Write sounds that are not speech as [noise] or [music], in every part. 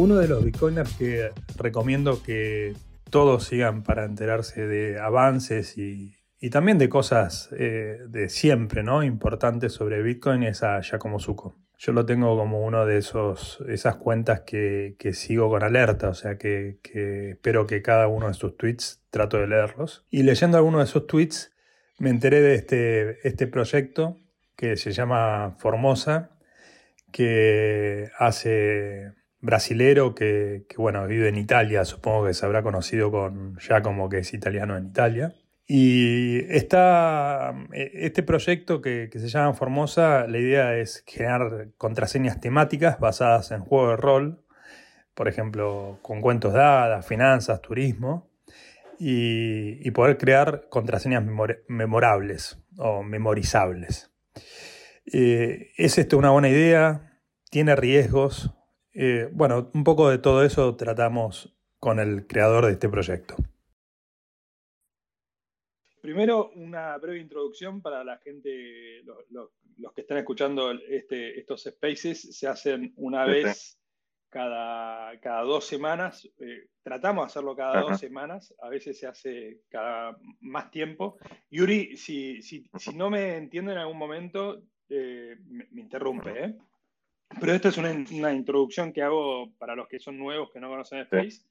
Uno de los bitcoiners que recomiendo que todos sigan para enterarse de avances y, también de cosas eh, de siempre, ¿no? Importantes sobre Bitcoin es a Giacomo Zucco. Yo lo tengo como uno de esos, esas cuentas que, sigo con alerta, o sea que, espero que cada uno de sus tweets trato de leerlos. Y leyendo alguno de esos tweets me enteré de este, este proyecto que se llama Formosa, que hace brasilero que, bueno, vive en Italia, supongo que se habrá conocido con ya como que es italiano en Italia. Y está eh, este proyecto que, se llama Formosa, la idea es generar contraseñas temáticas basadas en juegos de rol, por ejemplo, con cuentos de hadas, finanzas, turismo, y, poder crear contraseñas memorables o memorizables. Eh, ¿Es esto una buena idea? ¿Tiene riesgos? Eh, bueno, un poco de todo eso tratamos con el creador de este proyecto. Primero, una breve introducción para la gente, los, que están escuchando este, estos spaces, se hacen una vez cada, cada dos semanas. Eh, tratamos de hacerlo cada dos semanas, a veces se hace cada más tiempo. Yuri, si, si, si no me entiendo en algún momento, eh, me, me, interrumpe. ¿eh? Pero esta es una, introducción que hago para los que son nuevos, que no conocen Space.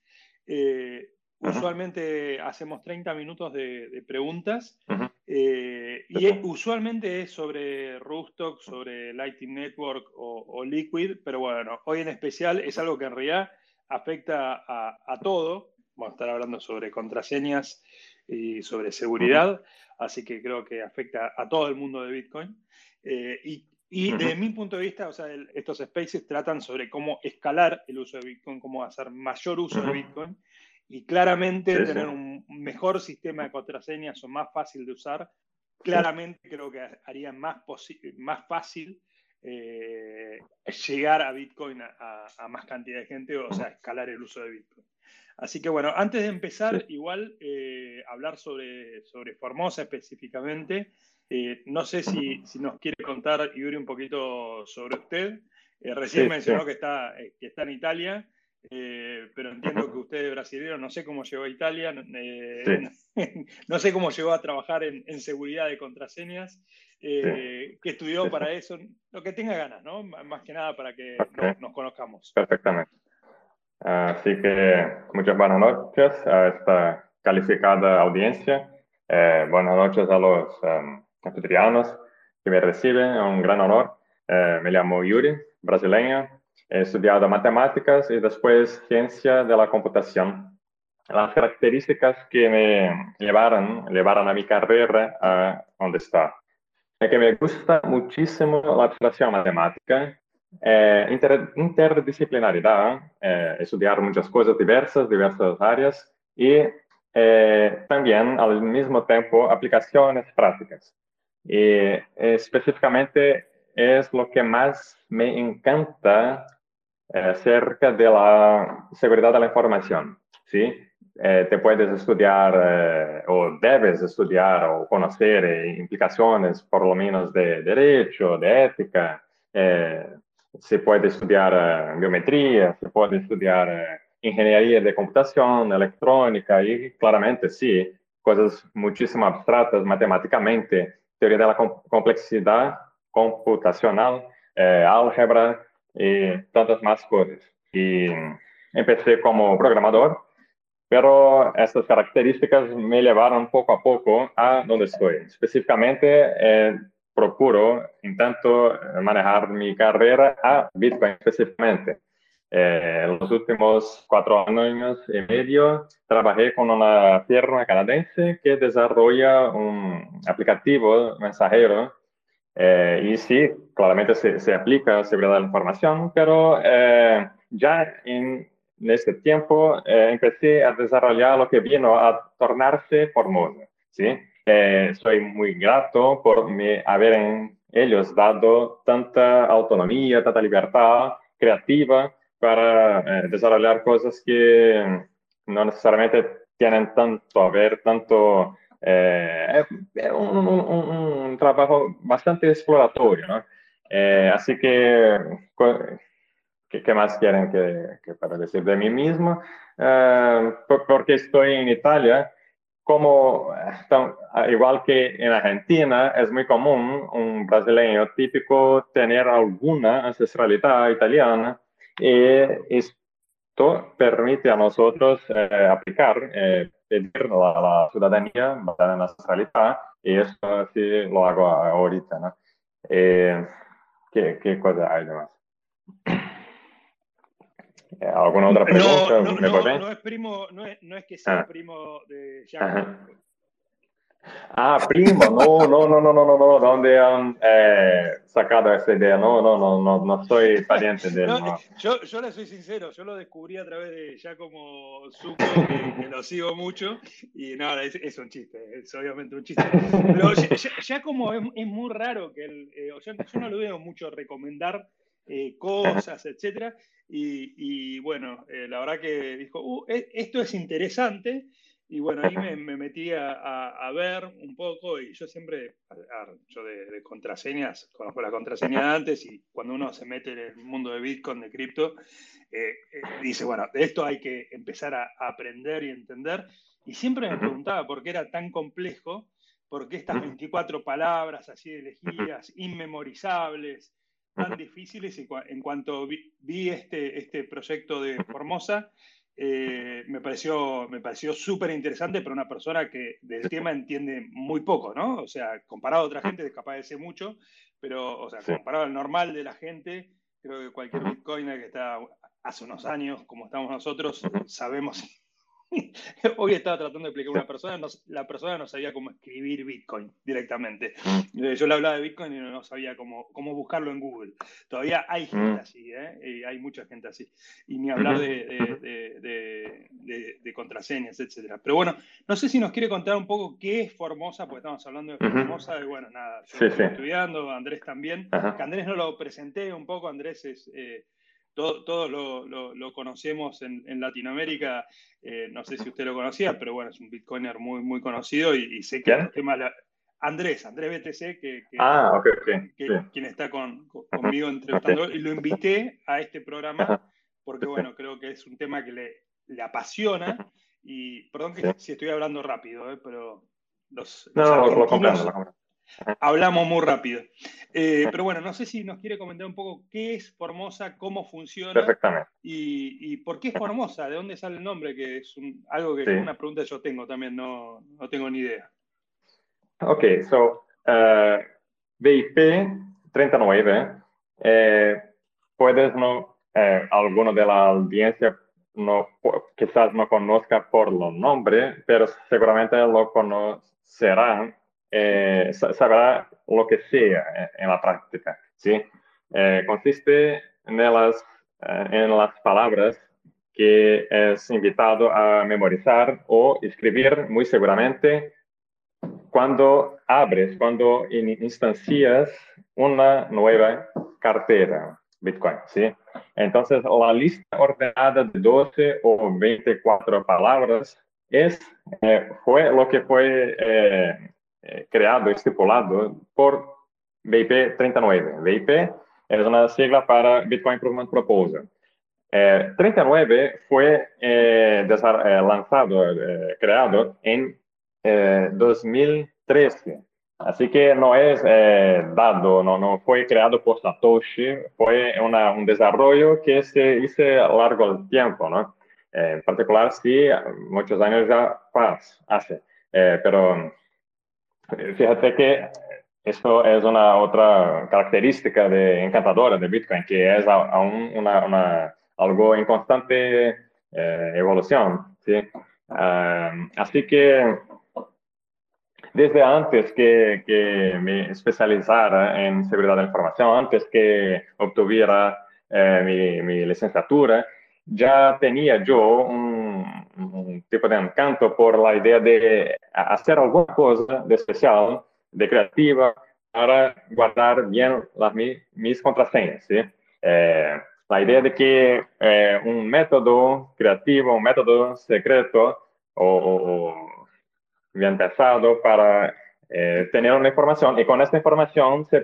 Eh, usualmente hacemos 30 minutos de, preguntas eh, y usualmente es sobre Rustock, sobre Lightning Network o, Liquid, pero bueno, hoy en especial es algo que en realidad afecta a, todo. Vamos a estar hablando sobre contraseñas y sobre seguridad, así que creo que afecta a todo el mundo de Bitcoin. Eh, y y desde mi punto de vista, o sea, estos spaces tratan sobre cómo escalar el uso de Bitcoin, cómo hacer mayor uso de Bitcoin y claramente tener un mejor sistema de contraseñas o más fácil de usar. Claramente creo que haría más, más fácil eh, llegar a Bitcoin a, más cantidad de gente, o sea, escalar el uso de Bitcoin. Así que bueno, antes de empezar, igual eh, hablar sobre, sobre Formosa específicamente. Eh, no sé si, nos quiere contar, Yuri, un poquito sobre usted. Eh, recién mencionó Que, está, eh, que está en Italia, pero entiendo que usted es brasileño, no sé cómo llegó a Italia, no [laughs] sé cómo llegó a trabajar en, seguridad de contraseñas, que estudió para eso, lo que tenga ganas, ¿no? Más que nada para que nos, conozcamos. Perfectamente. Así que muchas buenas noches a esta calificada audiencia. buenas noches a los em, anfitrianos que me reciben, es un gran honor. Eh, me llamo Yuri, brasileño, he estudiado matemáticas y después ciencia de la computación. Las características que me llevaron, llevaron a mi carrera a donde está. Es que me gusta muchísimo la observación matemática, eh, interdisciplinaridad, eh, estudiar muchas cosas diversas, diversas áreas y también al mismo tiempo aplicaciones prácticas. Y específicamente es lo que más me encanta eh, acerca de la seguridad de la información. ¿sí? Eh, te puedes estudiar eh, o debes estudiar o conocer implicaciones por lo menos de derecho, de ética. se puede estudiar biometría, se puede estudiar ingeniería de computación, electrónica y claramente sí, cosas muchísimo abstractas matemáticamente teoría de la complejidad computacional, eh, álgebra y tantas más cosas. Y empecé como programador, pero estas características me llevaron poco a poco a donde estoy. Específicamente, eh, procuro, intento manejar mi carrera a Bitcoin específicamente. Eh, en los últimos cuatro años y medio trabajé con una firma canadiense que desarrolla un aplicativo mensajero eh, y sí, claramente se, se, aplica seguridad de la información, pero eh, ya en, este tiempo empecé a desarrollar lo que vino a tornarse formoso. ¿sí? soy muy grato por me haber en ellos dado tanta autonomía, tanta libertad creativa para eh, desarrollar cosas que no necesariamente tienen tanto a ver, tanto... Eh, es un, trabajo bastante exploratorio, ¿no? Eh, así que ¿qué, más quieren que, que, para decir de mí mismo? Eh, porque estoy en Italia, como igual que en Argentina, es muy común un brasileño típico tener alguna ancestralidad italiana y esto permite a nosotros eh, aplicar, eh, pedir la, la, ciudadanía basada en la ancestralidad y esto sí lo hago ahorita. ¿no? Eh, ¿qué, ¿Qué cosa hay de más? ¿Alguna otra pregunta? No, no, no, no es primo, no es, no es que sea ah. primo de Jack. Ah, primo, no, no, no, no, no, no, no, ¿dónde han eh, sacado esa idea? No, no, no, no, no soy pariente de él. No, Yo, yo le soy sincero, yo lo descubrí a través de ya como Zuko, que, lo sigo mucho, y nada, es, es, un chiste, es obviamente un chiste. Pero ya, como es, es, muy raro que él, eh, yo, yo, no lo veo mucho recomendar eh, cosas, etcétera, y, y bueno, eh, la verdad que dijo, uh, e, esto es interesante, y bueno, ahí me, me metí a, a, ver un poco y yo siempre, yo de, contraseñas, conozco la contraseña de antes y cuando uno se mete en el mundo de Bitcoin, de cripto, eh, eh, dice, bueno, de esto hay que empezar a, aprender y entender. Y siempre me preguntaba por qué era tan complejo, por qué estas 24 palabras así elegidas, inmemorizables, tan difíciles. Y en cuanto vi, vi este, este proyecto de Formosa, eh, me pareció me pareció súper interesante para una persona que del tema entiende muy poco, ¿no? O sea, comparado a otra gente es capaz de ser mucho, pero, o sea, comparado al normal de la gente, creo que cualquier bitcoiner que está hace unos años, como estamos nosotros, sabemos [laughs] Hoy estaba tratando de explicar a una persona, la persona no sabía cómo escribir Bitcoin directamente. Mm. Yo le hablaba de Bitcoin y no sabía cómo, cómo buscarlo en Google. Todavía hay mm. gente así, ¿eh? Y hay mucha gente así. Y ni hablar de, de, de, contraseñas, etc. Pero bueno, no sé si nos quiere contar un poco qué es Formosa, porque estamos hablando de Formosa. Y bueno, nada, yo estoy estudiando, Andrés también. Que Andrés no lo presenté un poco, Andrés es... Eh, todos lo, conocemos en, Latinoamérica. Eh, no sé si usted lo conocía, pero bueno, es un bitcoiner muy, muy conocido y, sé que el tema. Andrés, Andrés BTC, que, ah, quien está conmigo entrevistando, y lo invité a este programa porque, bueno, creo que es un tema que le, le apasiona. Y perdón que si estoy hablando rápido, eh, pero los. No, no, lo comprendo. Hablamos muy rápido. Eh, pero bueno, no sé si nos quiere comentar un poco qué es Formosa, cómo funciona. Perfectamente. Y, por qué es Formosa, de dónde sale el nombre, que es algo que es una pregunta que yo tengo también, no, no tengo ni idea. Ok, so uh, VIP 39, eh, puedes no, eh, alguno de la audiencia no, quizás no conozca por los nombres, pero seguramente lo conocerán eh, sabrá lo que sea en la práctica. ¿sí? Eh, consiste en las, eh, en las palabras que es invitado a memorizar o escribir muy seguramente cuando abres, cuando instancias una nueva cartera Bitcoin, ¿sí? Entonces, la lista ordenada de 12 o 24 palabras es, eh, fue lo que fue eh, eh, creado, estipulado por BIP 39. BIP es una sigla para Bitcoin Improvement Proposal. 39 eh, fue eh, lanzado, creado en 2013. Así que no es dado, no, no fue creado por Satoshi, fue una, un desarrollo que se hizo a largo del tiempo, ¿no? en particular, sí, muchos años ya hace, pero Fíjate que esto es una otra característica de, encantadora de Bitcoin, que es aún una, algo en constante eh, evolución. ¿sí? así que desde antes que, que, me especializara en seguridad de información, antes que obtuviera eh, mi, mi, licenciatura, ya tenía yo un un tipo de encanto por la idea de hacer alguna cosa de especial, de creativa, para guardar bien las, mis, contraseñas. ¿sí? Eh, la idea de que eh, un método creativo, un método secreto o, bien pensado para eh, tener una información y con esta información se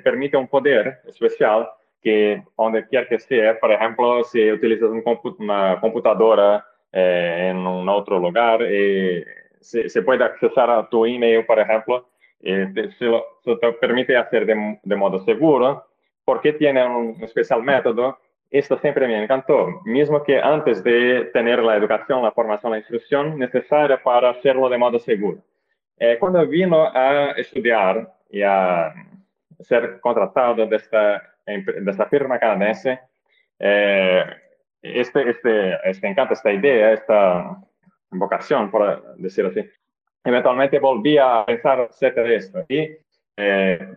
permite un poder especial que donde quiera que sea, por ejemplo, si utilizas una computadora eh, en un otro lugar, eh, se, puede accesar a tu email, por ejemplo, eh, se, te permite hacer de, modo seguro, porque tiene un especial método. Esto siempre me encantó, mismo que antes de tener la educación, la formación, la instrucción necesaria para hacerlo de modo seguro. cuando vino a estudiar y a ser contratado de esta, de esta firma canadiense, este, este, este, encanta esta idea, esta vocación, por decir así. Eventualmente volví a pensar acerca de esto y eh,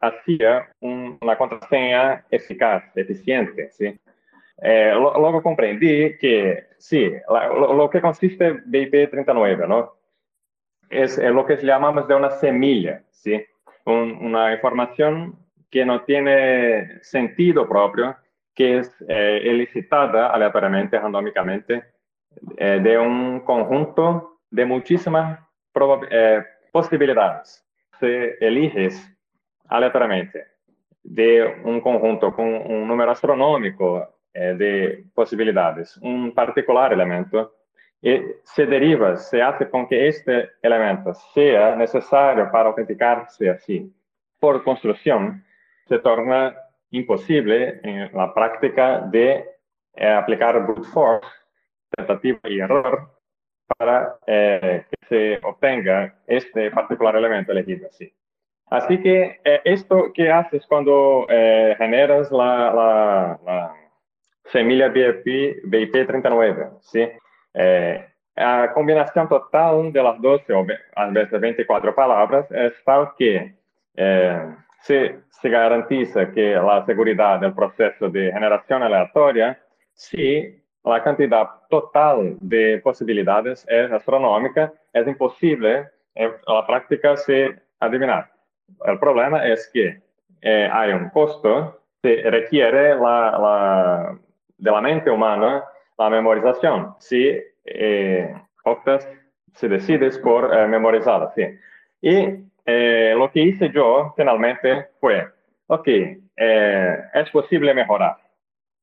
hacía una contraseña eficaz, eficiente, ¿sí? Eh, luego comprendí que sí, lo, que consiste BIP39, ¿no? Es, lo que llamamos de una semilla, ¿sí? una información que no tiene sentido propio, que es eh, elicitada aleatoriamente, randómicamente, eh, de un conjunto de muchísimas eh, posibilidades. Se eliges aleatoriamente de un conjunto con un número astronómico de posibilidades, un particular elemento, y se deriva, se hace con que este elemento sea necesario para autenticarse así. Por construcción, se torna imposible en la práctica de eh, aplicar brute force, tentativa y error, para eh, que se obtenga este particular elemento elegido así. Así que eh, esto que haces cuando generas la, la, semilla BIP, BIP39, ¿sí? a combinación total de las 12 o a veces 24 palabras es tal que se, se garantiza que la seguridad del proceso de generación aleatoria si la cantidad total de posibilidades es astronómica, es imposible en la práctica se adivinar. El problema es que eh, hay un costo que requiere la, de la mente humana la memorización. Si eh, optas, si decides por eh, memorizarla, sí. Y eh, lo que hice yo finalmente fue, ok, eh, es posible mejorar,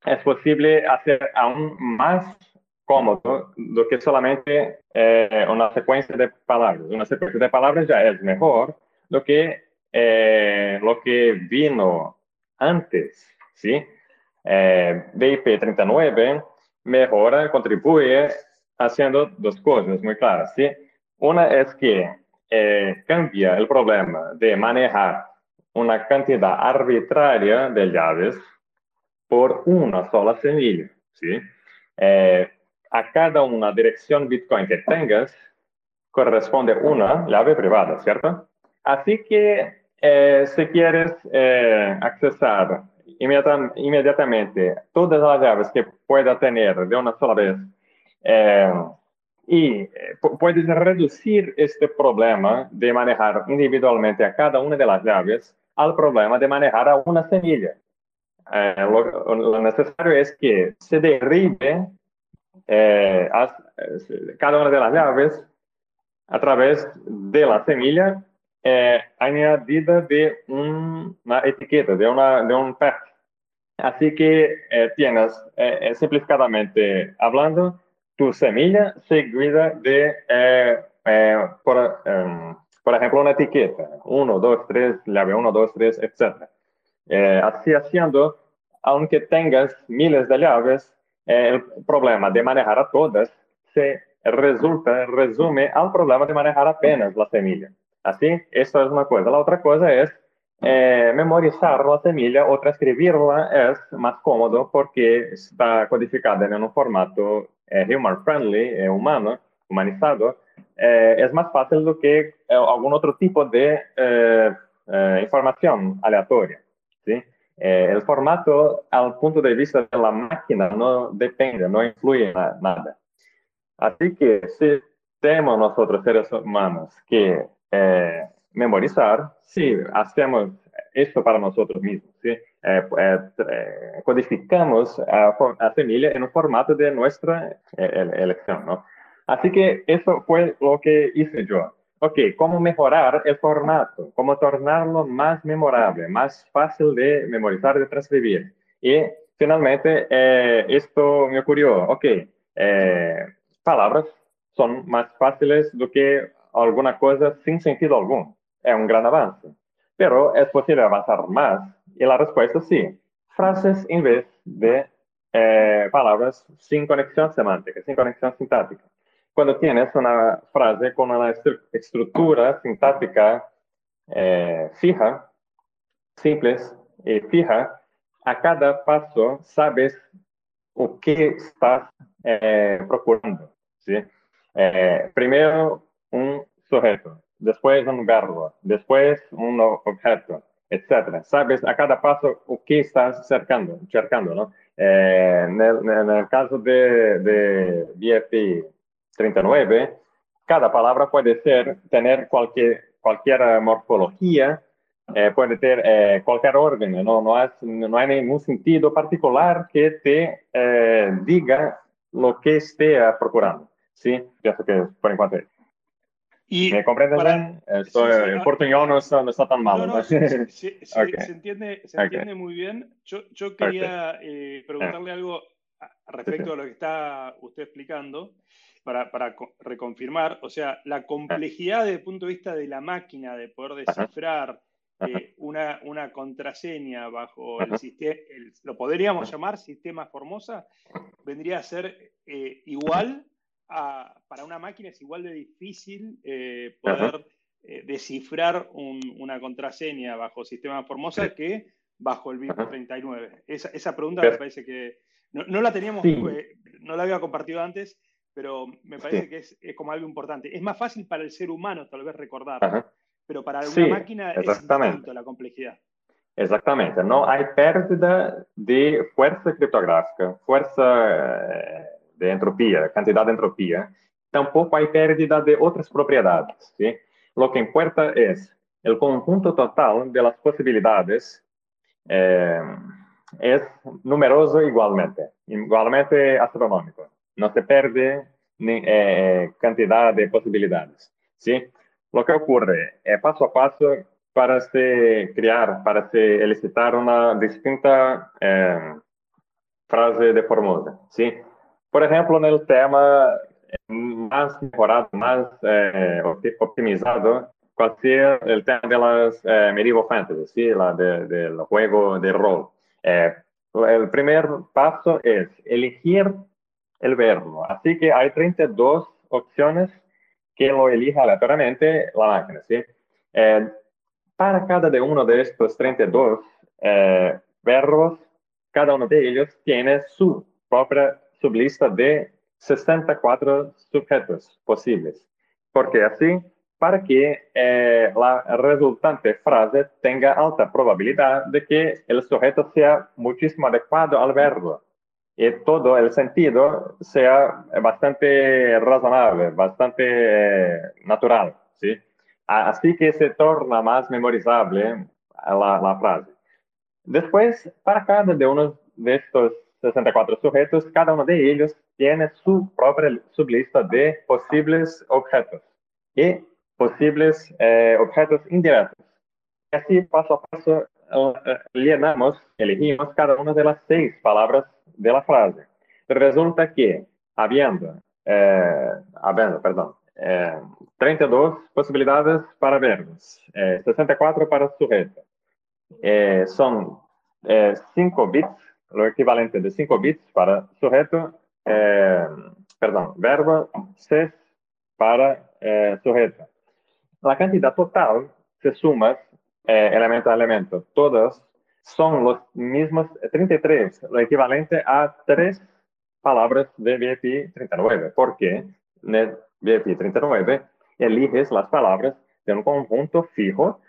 es posible hacer aún más cómodo do que solamente eh, una secuencia de palabras. Una secuencia de palabras ya es mejor do que lo que vino antes, ¿sí? BIP 39 mejora, contribuye haciendo dos cosas muy claras, ¿sí? Una es que eh, cambia el problema de manejar una cantidad arbitraria de llaves por una sola semilla. ¿sí? Eh, a cada una dirección Bitcoin que tengas corresponde una llave privada, ¿cierto? Así que eh, si quieres accesar inmediatamente todas las llaves que pueda tener de una sola vez, y eh, puedes reducir este problema de manejar individualmente a cada una de las llaves al problema de manejar a una semilla. Eh, lo, necesario es que se derribe eh, cada una de las llaves a través de la semilla añadida de una etiqueta, de, una, de un path. Así que tienes, simplificadamente hablando, tu semilla seguida de, eh, eh, por, em, por, ejemplo, una etiqueta, 1, 2, 3, llave 1, 2, 3, etc. así haciendo, aunque tengas miles de llaves, eh, el problema de manejar a todas se resulta, resume al problema de manejar apenas la semilla. Así, esto es una cosa. La otra cosa es memorizar la semilla o transcribirla es más cómodo porque está codificada en un formato human friendly, humano, humanizado, é, é mais fácil do que é, algum outro tipo de informação aleatória. ¿sí? o formato, ao ponto de vista da máquina, não depende, não influi na, nada. Assim que, se temos nós outros seres humanos que memorizar, se hacemos isso para mesmos, ¿sí? Eh, eh, eh, codificamos a, a, semilla en un formato de nuestra elección, ¿no? Así que eso fue lo que hice yo. ok, ¿cómo mejorar el formato? ¿Cómo tornarlo más memorable, más fácil de memorizar, de transcribir? Y finalmente, eh, esto me ocurrió, ok, eh, palabras son más fáciles do que alguna cosa sin sentido alguno. Es un gran avance. Pero es posible avanzar más. Y la respuesta es sí. Frases en vez de eh, palabras sin conexión semántica, sin conexión sintáctica. Cuando tienes una frase con una estructura sintáctica eh, fija, simples y fija, a cada paso sabes o que estás eh, procurando. ¿sí? Primero un sujeto, después un verbo, después un objeto, etc. Sabes a cada paso o que estás cercando, cercando ¿no? Eh, en, el, caso de, de BFP 39, cada palabra puede ser, tener cualquier, cualquier morfología, eh, puede tener eh, cualquier orden, ¿no? No, no, hay ningún sentido particular que te diga lo que esté procurando. Sí, pienso que por enquanto y ¿Me comprenden bien? Esto, el portuñol no está, no está tan malo. No, [laughs] se, entiende, se entiende muy bien. Yo, yo quería eh, preguntarle algo respecto a lo que está usted explicando para, para, reconfirmar. O sea, la complejidad desde el punto de vista de la máquina de poder descifrar eh, una, una, contraseña bajo el sistema, lo podríamos llamar sistema Formosa, vendría a ser eh, igual para una máquina es igual de difícil eh, poder eh, descifrar una contraseña bajo sistema Formosa que bajo el BIP 39. Esa, esa pregunta me parece que no, la teníamos, eh, no la había compartido antes, pero me parece que es, como algo importante. Es más fácil para el ser humano tal vez recordar, pero para una máquina es distinto la complejidad. Exactamente, no hay pérdida de fuerza criptográfica, fuerza de entropía, cantidad de entropía, tampoco hay pérdida de otras propiedades. ¿sí? Lo que importa es el conjunto total de las posibilidades eh, es numeroso igualmente, igualmente astronómico. No se pierde ni, eh, cantidad de posibilidades. ¿sí? Lo que ocurre es paso a paso para se crear, para se elicitar una distinta eh, frase de Formosa. ¿sí? Por ejemplo, en el tema más mejorado, más eh, optimizado, cuál sea el tema de las eh, medieval fantasy, ¿sí? la de, del juego de rol. Eh, el primer paso es elegir el verbo. Así que hay 32 opciones que lo elija aleatoriamente la máquina. ¿sí? Eh, para cada de uno de estos 32 eh, verbos, cada uno de ellos tiene su propia sublista de 64 sujetos posibles. Porque así, para que eh, la resultante frase tenga alta probabilidad de que el sujeto sea muchísimo adecuado al verbo y todo el sentido sea bastante razonable, bastante eh, natural. ¿sí? Así que se torna más memorizable la, la frase. Después, para cada de uno de estos 64 sujetos, cada uno de ellos tiene su propia sublista de posibles objetos y posibles eh, objetos indirectos. Y así, paso a paso, eh, llenamos, elegimos cada una de las seis palabras de la frase. Resulta que, habiendo, eh, habiendo perdón, 32 posibilidades para verbos, 64 para sujeto, son 5 bits lo equivalente de 5 bits para sujeto, eh, perdón, verbo, 6 para eh, sujeto. La cantidad total se suma eh, elemento a elemento. Todos son los mismos 33, lo equivalente a 3 palabras de BFI 39, porque en el BFI 39 eliges las palabras de un conjunto fijo,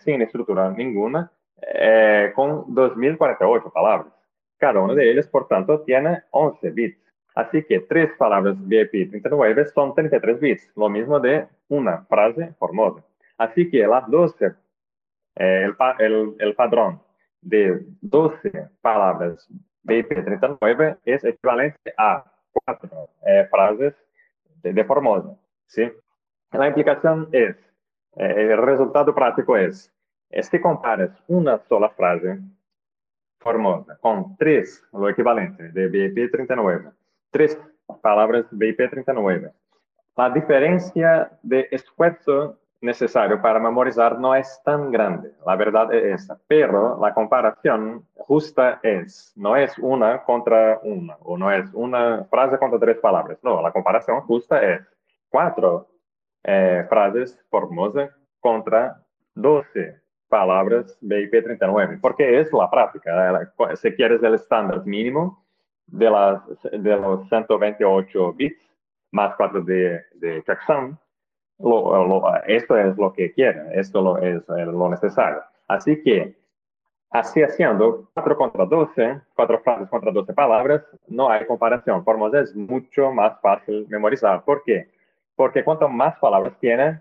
sin estructura ninguna, con 2048 palabras. Cada una de ellas, por tanto, tiene 11 bits. Así que tres palabras VIP 39 son 33 bits, lo mismo de una frase formosa. Así que las 12, eh, el, el, padrón de 12 palabras VIP 39 es equivalente a cuatro eh, frases de, de, Formosa. ¿sí? La implicación es, eh, el resultado práctico es, si comparas una sola frase formosa con tres, lo equivalente de BIP 39, tres palabras BIP 39, la diferencia de esfuerzo necesario para memorizar no es tan grande, la verdad es esa, pero la comparación justa es, no es una contra una, o no es una frase contra tres palabras, no, la comparación justa es cuatro eh, frases formosas contra doce palabras BIP 39, porque es la práctica, si quieres el estándar mínimo de, las, de los 128 bits más 4 de, de checksum, esto es lo que quieren, esto es lo necesario. Así que, así haciendo 4 contra 12, 4 frases contra 12 palabras, no hay comparación. Formosa es mucho más fácil memorizar. ¿Por qué? Porque cuanto más palabras tiene,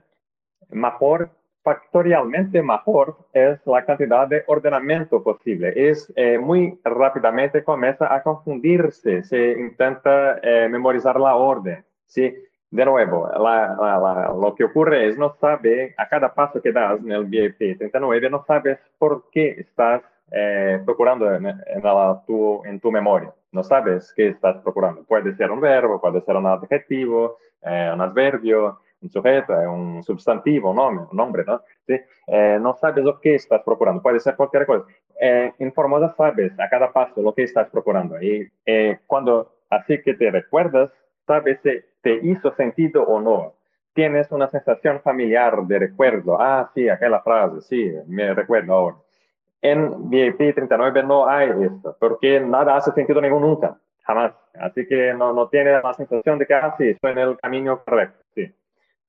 mejor, factorialmente mejor es la cantidad de ordenamiento posible. Es eh, muy rápidamente comienza a confundirse, se intenta eh, memorizar la orden. ¿sí? de nuevo, lo que ocurre es no sabe, a cada paso que das en el VIP 39, no sabes por qué estás eh, procurando en, tu, en, tu, memoria. No sabes qué estás procurando. Puede ser un verbo, puede ser un adjetivo, eh, un adverbio, un sujeto, un sustantivo, un nombre, un nombre ¿no? ¿Sí? Eh, no sabes lo que estás procurando. Puede ser cualquier cosa. en Formosa sabes a cada paso lo que estás procurando. Y cuando así que te recuerdas, sabes si te hizo sentido o no. Tienes una sensación familiar de recuerdo. Ah, sí, aquella frase, sí, me recuerdo ahora. En VIP 39 no hay esto, porque nada hace sentido ningún nunca, jamás. Así que no, no tiene la sensación de que, ah, sí, estoy en el camino correcto, sí.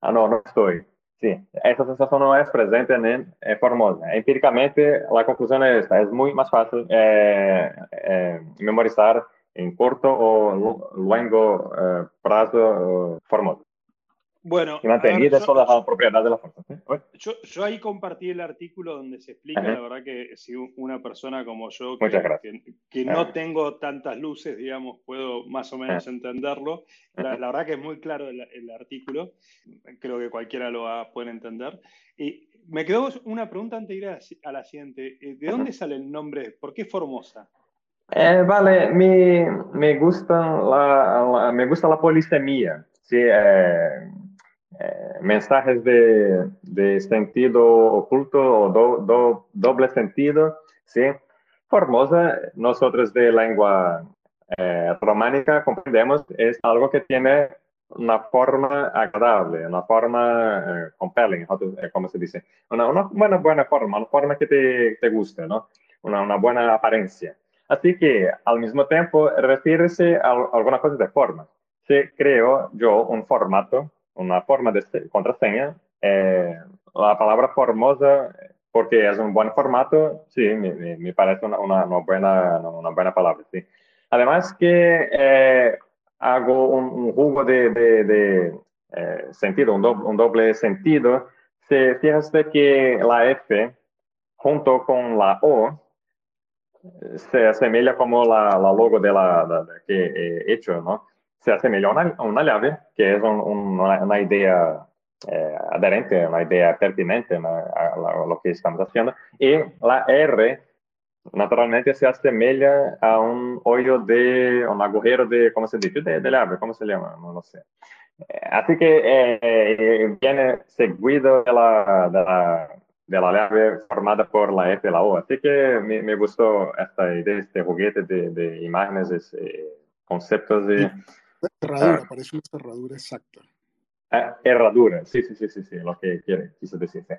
Ah, no, no estoy. Sí, esa sensación no es presente en, Formosa. Empíricamente, la conclusión es esta, es muy más fácil eh, eh, memorizar en corto o largo eh, plazo formal. Bueno, y mantener yo, todas las propiedades de la fuerza. Yo, yo, ahí compartí el artículo donde se explica, la verdad que si una persona como yo, que, que, no tengo tantas luces, digamos, puedo más o menos entenderlo. La, verdad que es muy claro el, el, artículo, creo que cualquiera lo va a poder entender. Y me quedó una pregunta antes de ir a, a la siguiente. Eh, ¿De dónde sale el nombre? ¿Por qué Formosa? Eh, vale, me, me, gusta la, me gusta la polisemia, ¿sí? Eh, eh, mensajes de, de, sentido oculto o do, doble sentido, ¿sí? Formosa, nosotros de lengua románica comprendemos, es algo que tiene una forma agradable, una forma compelling, como se dice, una, una, buena, buena forma, una forma que te, te guste, ¿no? Una, una buena apariencia. Así que al mismo tiempo refiere a alguna cosa de forma. Se creó yo un formato, una forma de contraseña. Eh, la palabra formosa, porque es un buen formato, sí, me, parece una, una, buena, una buena palabra. Sí. Además que eh, hago un, jugo de, de, eh, sentido, un, un, doble sentido. Se fíjate que la F junto con la O se asemeja como la, la logo de la, que he hecho, ¿no? Se asemeja a una, llave, que es un, una, una, idea eh, adherente, una idea pertinente a, lo que estamos haciendo, y la R naturalmente se asemeja a un hoyo de, un agujero de, ¿cómo se dice? De, de llave, ¿cómo se llama? No lo sé. Eh, así que eh, viene seguido de la, de la de la llave formada por la F y la O. Así que me, me gustó esta idea, este juguete de, de imágenes, eh, conceptos de... Cerradura, ah. parece una cerradura exacta. Ah, herradura, sí, sí, sí, sí, sí, lo que quiere, quiso decir. Sí.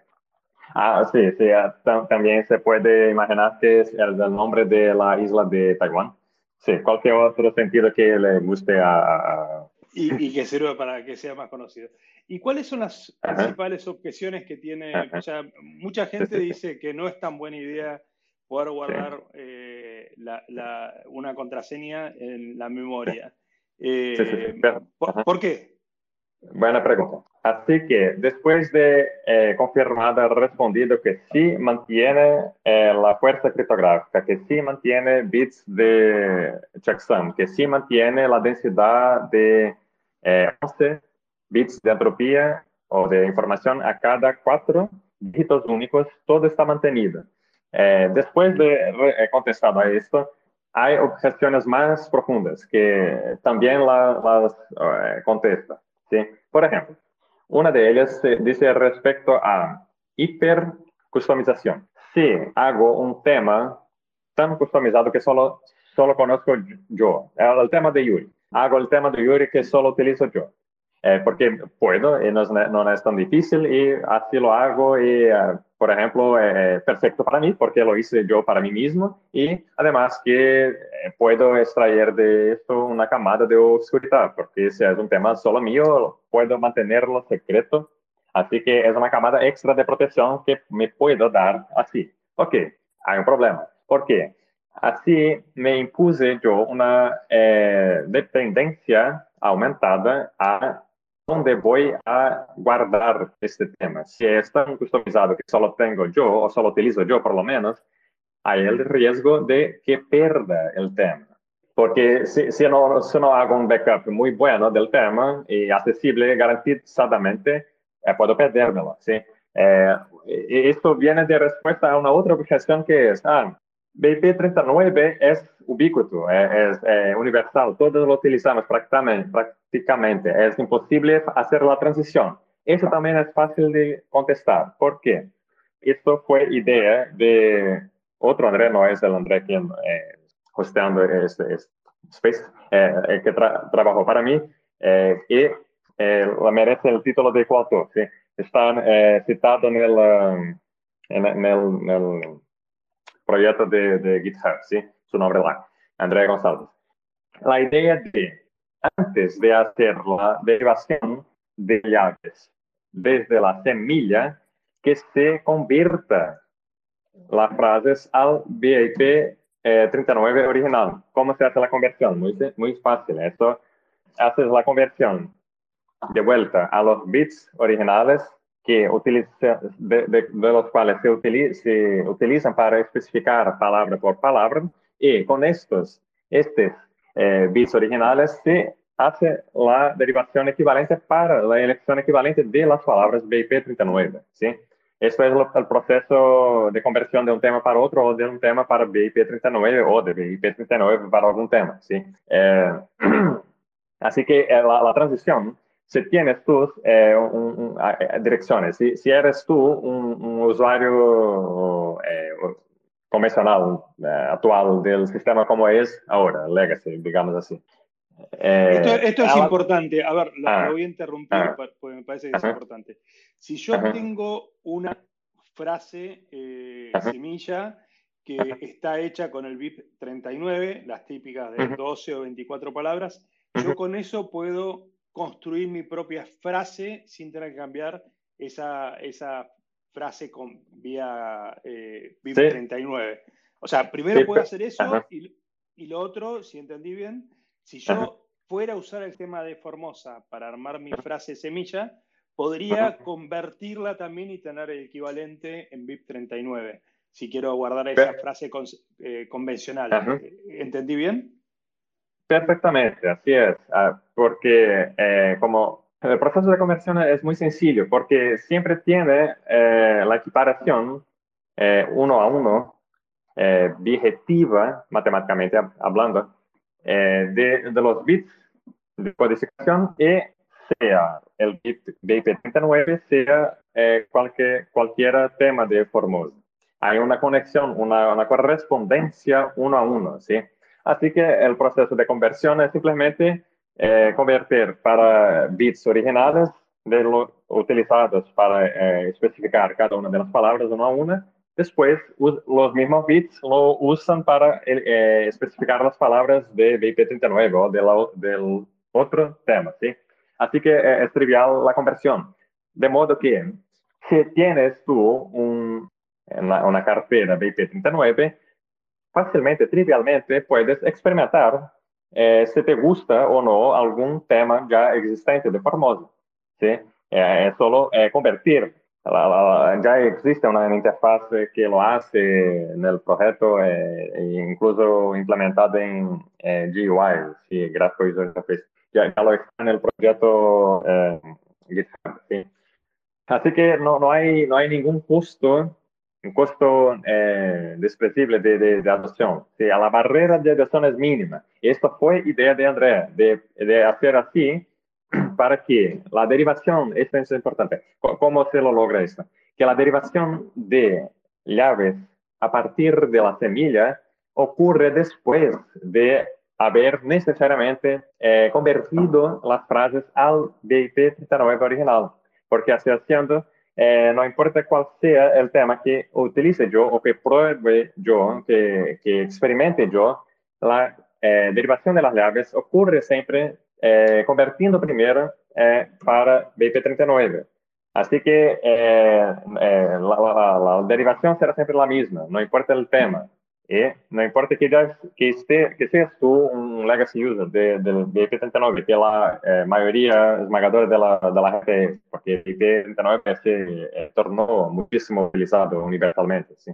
Ah, sí, sí, ah, también se puede imaginar que es el, nombre de la isla de Taiwán. Sí, cualquier otro sentido que le guste a... Y, y que sirva para que sea más conocido. ¿Y cuáles son las principales objeciones que tiene? O sea, mucha gente dice que no es tan buena idea poder guardar eh, una contraseña en la memoria. Eh, ¿por, qué? Buena pregunta. Así que después de eh, confirmada, respondido que sí mantiene eh, la fuerza criptográfica, que sí mantiene bits de checksum, que sí mantiene la densidad de 11 bits de entropía o de información a cada cuatro dígitos únicos, todo está mantenido. Eh, después de eh, contestado a esto, hay objeciones más profundas que también las eh, contesta. ¿sí? Por ejemplo, una de ellas dice respecto a hipercustomización. Si hago un tema tan customizado que solo, solo conozco yo, el tema de Yuri, hago el tema de Yuri que solo utilizo yo. Eh, porque puedo y no es, no es, tan difícil y así lo hago y, eh, por ejemplo, eh, perfecto para mí porque lo hice yo para mí mismo y además que puedo extraer de esto una camada de oscuridad porque si es un tema solo mío, puedo mantenerlo secreto. Así que es una camada extra de protección que me puedo dar así. Ok, hay un problema. ¿Por qué? Así me impuse yo una dependencia aumentada a dónde voy a guardar este tema. Si es tan customizado que solo tengo yo o solo utilizo yo por lo menos, hay el riesgo de que pierda el tema. Porque si, si, no, si no hago un backup muy bueno del tema y accesible garantizadamente, eh, puedo perdérmelo. ¿sí? Eh, esto viene de respuesta a una otra objeción que es, ah, BIP39 es ubicuo, es, universal, todos lo utilizamos prácticamente, es imposible hacer la transición. Eso también es fácil de contestar. ¿Por qué? Esto fue idea de otro André, no es el André quien eh, hosteando este, este Space, eh, que trabajó para mí, eh, y eh, merece el título de coautor. ¿sí? Están citados en el, um, en, en el proyecto de, de GitHub, ¿sí? Su nombre es Andrea González. La idea de, antes de hacer la derivación de llaves desde la semilla, que se convierta las frases al BIP 39 original. ¿Cómo se hace la conversión? Muy, muy fácil. Esto haces la conversión de vuelta a los bits originales que utiliza, de, los cuales se, se, utilizan para especificar palabra por palabra y con estos, estos eh, bits originales se hace la derivación equivalente para la elección equivalente de las palabras BIP39. ¿sí? Esto es el proceso de conversión de un tema para otro o de un tema para BIP39 o de BIP39 para algún tema. ¿sí? Eh, [clears throat] así que eh, la, la transición si tienes tú eh, direcciones, si, si, eres tú un, usuario eh, convencional eh, actual del sistema como es ahora, Legacy, digamos así. esto, es importante, a ver, lo, ah, voy a interrumpir ah. porque me parece que es importante. Si yo tengo una frase semilla que está hecha con el BIP 39, las típicas de 12 o 24 palabras, yo con eso puedo construir mi propia frase sin tener que cambiar esa, esa frase con vía eh, 39. O sea, primero puedo hacer eso y, y, lo otro, si entendí bien, si yo fuera a usar el tema de Formosa para armar mi frase semilla, podría convertirla también y tener el equivalente en BIP 39, si quiero guardar esa frase eh, convencional. ¿Entendí bien? Perfectamente, así es, ah, porque eh, como el proceso de conversión es muy sencillo, porque siempre tiene eh, la equiparación eh, uno a uno, objetiva, matemáticamente hablando, de, de, los bits de codificación y sea el bit BIP39, sea cualquier, cualquier tema de Formosa. Hay una conexión, una, una correspondencia uno a uno, ¿sí? Así que el proceso de conversión es simplemente eh, convertir para bits originales de lo, utilizados para eh, especificar cada una de las palabras una a una. Después, los mismos bits lo usan para eh, especificar las palabras de BIP39 o de del otro tema, ¿sí? Así que es trivial la conversión. De modo que, si tienes tú un, una, una carpeta BIP39, fácilmente, trivialmente, puedes experimentar eh, si te gusta o no algún tema ya existente de Formosa. ¿sí? Eh, solo eh, convertir. ya existe una interfaz que lo hace en el proyecto, e incluso implementada en GUI, ¿sí? Graphical User Interface. Ya, ya, lo está en el proyecto GitHub. ¿sí? Así que no, no, hay, no hay ningún costo, un costo eh, despreciable de, de, adopción. Si a la barrera de adopción es mínima. Esta fue idea de Andrea, de, de hacer así [clears throat] para que la derivación, esto es importante, ¿cómo se lo logra esto? Que la derivación de llaves a partir de la semilla ocurre después de haber necesariamente eh, convertido las frases al BIP 39 original. Porque así haciendo, eh, no importa cuál sea el tema que utilice yo o que pruebe yo, que, que experimente yo, la eh, derivación de las llaves ocurre siempre convirtiendo primero para BIP39. Así que la, la derivación será siempre la misma, no importa el tema. Y no importa que, que, esté, que seas un legacy user de, de, de IP39, que la eh, mayoría esmagadora de la, de porque IP39 se eh, tornó muchísimo utilizado universalmente. ¿sí?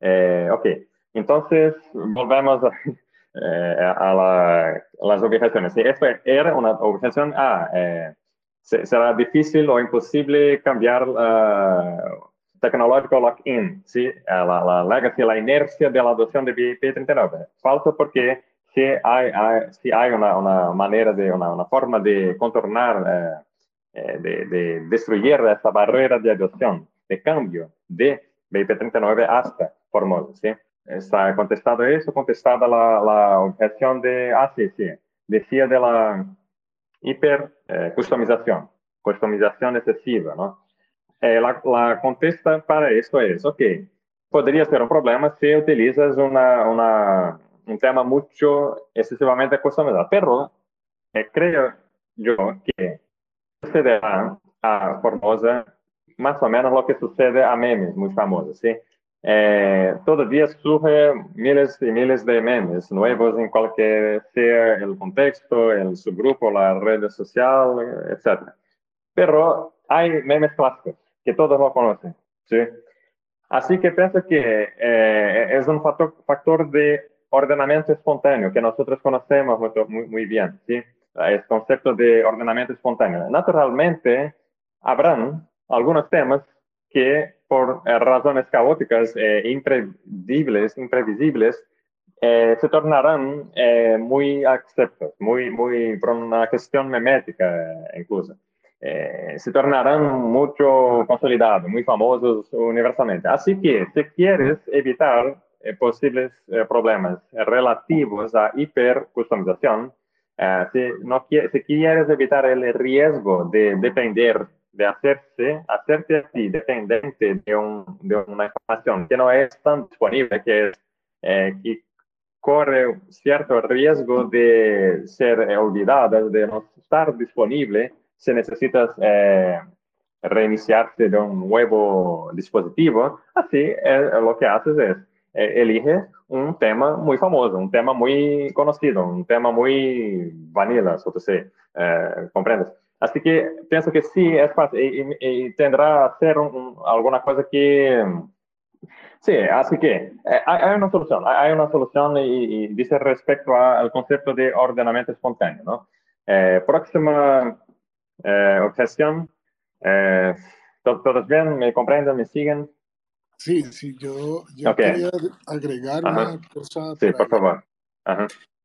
Eh, ok, entonces volvemos a, [laughs] eh, a, la, las objeciones. Esta era una objeción A. Ah, será difícil o imposible cambiar uh, tecnológico lock-in, ¿sí? la, la, legacy, la inercia de la adopción de BIP39. Falta porque si hay, hay, si hay una, una manera, de, una, una forma de contornar, eh, eh de, de, destruir esta barrera de adopción, de cambio de BIP39 hasta Formosa, ¿sí? Está contestado eso, contestada la, la objeción de, ah, sí, sí, decía de la hiper eh, customización excesiva, ¿no? Eh, la, la, contesta para esto es, ok, podría ser un problema si utilizas una, una, un tema mucho excesivamente customizado, pero eh, creo yo que sucederá a Formosa más o menos lo que sucede a memes muy famosos, ¿sí? Eh, todo día surgen miles y miles de memes nuevos en cualquier sea el contexto, el subgrupo, la red social, etc. Pero hay memes clásicos que todos lo conocen. ¿sí? Así que pienso que eh, es un factor, factor, de ordenamiento espontáneo que nosotros conocemos muy, muy, bien. ¿sí? El concepto de ordenamiento espontáneo. Naturalmente, habrán algunos temas que por eh, razones caóticas e imprevisibles, imprevisibles eh, se tornarán muy aceptos, muy, muy, por una cuestión memética incluso. Eh, se tornarán mucho consolidados, muy famosos universalmente. Así que si quieres evitar eh, posibles eh, problemas relativos a hipercustomización, si, no, si quieres evitar el riesgo de depender, de hacerse, hacerte así dependiente de, un, de una información que no es tan disponible, que, que corre cierto riesgo de ser olvidada, de no estar disponible, si necesitas eh, reiniciarte de un nuevo dispositivo, así eh, lo que haces es eh, elige un tema muy famoso, un tema muy conocido, un tema muy vanilla, so to say, ¿comprendes? Así que pienso que sí, es fácil y, tendrá que ser alguna cosa que... Sí, así que hay, una solución, hay una solución y, dice respecto al concepto de ordenamiento espontáneo, ¿no? próxima eh, objeción. Eh, ¿Todos bien? ¿Me comprenden? ¿Me siguen? Sí, sí, yo, quería agregar una cosa. Sí, por favor.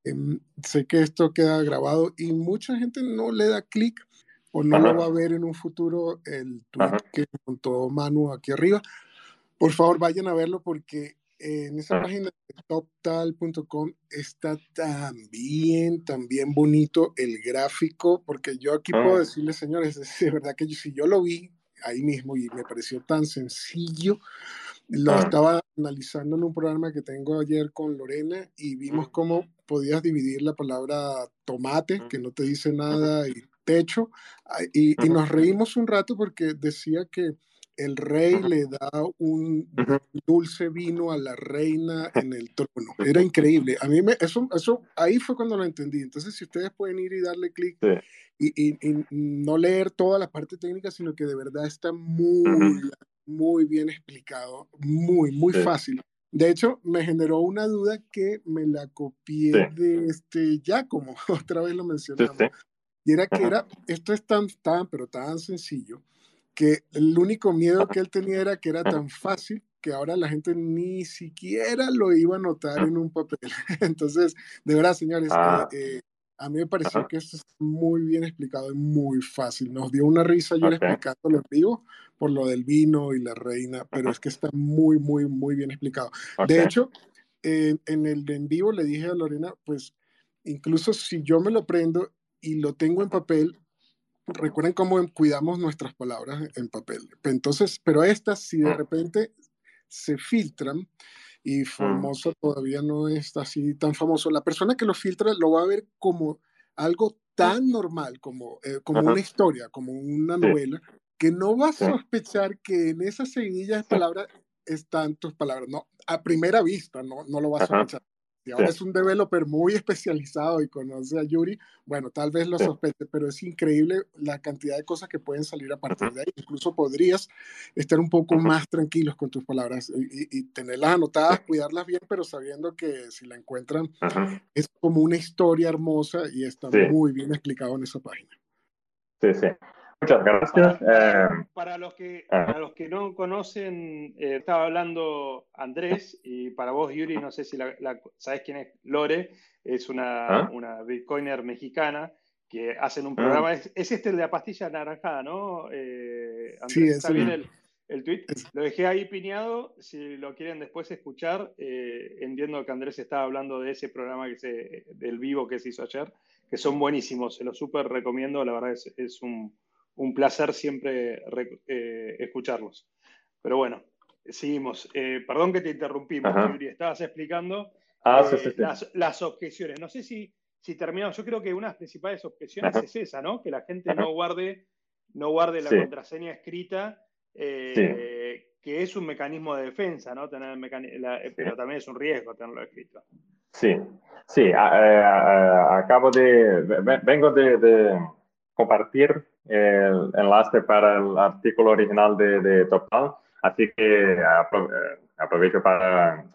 Em, sé que esto queda grabado y mucha gente no le da clic o no lo va a ver en un futuro el tweet que montó Manu aquí arriba. Por favor, vayan a verlo porque en esa página de toptal.com está también, también bonito el gráfico, porque yo aquí puedo ah. decirles, señores, [laughs] de verdad que si yo lo vi ahí mismo y me pareció tan sencillo, lo ah. estaba analizando en un programa que tengo ayer con Lorena y vimos cómo podías dividir la palabra tomate, que no te dice nada, y techo, y, y nos reímos un rato porque decía que el rey le da un dulce vino a la reina [laughs] en el trono. Era increíble. A mí me, eso, eso, ahí fue cuando lo entendí. Entonces, si ustedes pueden ir y darle clic y, y, no leer toda la parte técnica, sino que de verdad está muy, muy bien explicado, muy, muy fácil. De hecho, me generó una duda que me la copié de este Giacomo, [laughs] otra vez lo mencionamos. Y era que era, esto es tan, tan, pero tan sencillo que el único miedo que él tenía era que era tan fácil que ahora la gente ni siquiera lo iba a notar en un papel. [laughs] Entonces, de verdad, señores, ah. eh, a mí me pareció que esto es muy bien explicado y muy fácil. Nos dio una risa yo explicándolo en vivo por lo del vino y la reina, pero es que está muy, muy, muy bien explicado. De hecho, en el en vivo le dije a Lorena, pues incluso si yo me lo prendo y lo tengo en papel, recuerden cómo cuidamos nuestras palabras en papel. Entonces, pero estas, si de repente se filtran, y mm. Formosa todavía no está así tan famoso, la persona que lo filtra lo va a ver como algo tan normal, como, eh, como una historia, como una novela, que no va a sospechar que en esa seguidilla de palabras están tus palabras. No, a primera vista no, no lo va a sospechar. Si ahora es un developer muy especializado y conoce a Yuri, bueno, tal vez lo sospeche, pero es increíble la cantidad de cosas que pueden salir a partir de ahí. Incluso podrías estar un poco más tranquilos con tus palabras y, tenerlas anotadas, cuidarlas bien, pero sabiendo que si la encuentran es como una historia hermosa y está muy bien explicado en esa página. Sí, sí. Muchas gracias. Para, eh, los, que, ah. para los que no conocen, eh, estaba hablando Andrés y para vos, Yuri, no sé si la, sabes quién es Lore, es una, ¿Ah? una bitcoiner mexicana que hacen un ah. programa, es, este el de la pastilla naranjada, ¿no? Eh, Andrés, sí, ¿Está bien el, el tweet? Lo dejé ahí piñado, si lo quieren después escuchar, entiendo que Andrés estaba hablando de ese programa que se, del vivo que se hizo ayer, que son buenísimos, se los súper recomiendo, la verdad es, es un un placer siempre eh, escucharlos. Pero bueno, seguimos. Eh, perdón que te interrumpimos, Yuri, estabas explicando ah, eh, Las, objeciones. No sé si, si terminamos. Yo creo que una de las principales objeciones es esa, ¿no? Que la gente no guarde, no guarde la contraseña escrita, que es un mecanismo de defensa, ¿no? Tener Pero también es un riesgo tenerlo escrito. Sí, sí. acabo de. Vengo de compartir el enlace para el artículo original de, Total. Así que eh, aprovecho para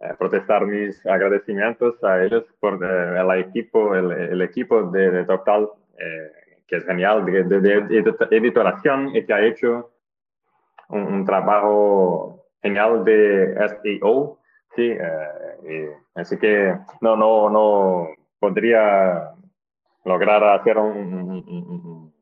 eh, protestar mis agradecimientos a ellos por eh, el equipo, el, equipo de, Total, que es genial, de, de, editoración y que ha hecho un, trabajo genial de SEO. Sí, así que no, no, no podría lograr hacer un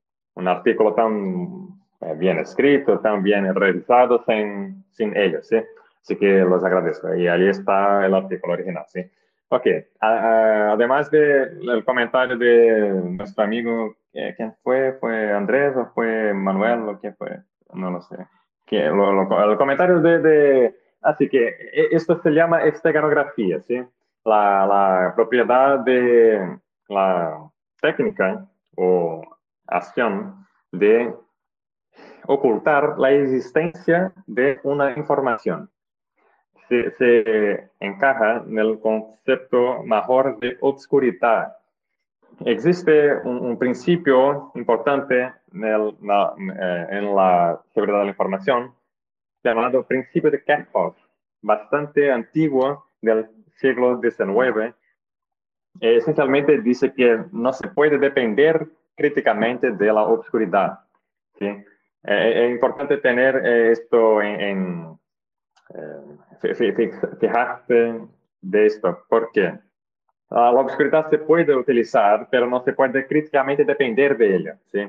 artículo tan eh, bien escrito, tan bien realizado sin, sin ellos, ¿sí? Así que los agradezco. Y ahí está el artículo original, ¿sí? Ok, además del comentario de nuestro amigo, ¿quién fue? ¿Fue Andrés o fue Manuel o quién fue? No lo sé. el comentario de, de, Así que e, esto se llama esteganografía, ¿sí? La, la propiedad de la técnica o acción de ocultar la existencia de una información. Se, encaja en el concepto mejor de obscuridad. Existe un, principio importante eh, en, la, seguridad de la información llamado principio de Kerckhoff, bastante antiguo del siglo XIX. Esencialmente dice que no se puede depender críticamente de la obscuridad. ¿sí? Eh, eh, es importante tener eh, esto en, fijarse de esto, porque la obscuridad se puede utilizar, pero no se puede críticamente depender de ella. ¿sí?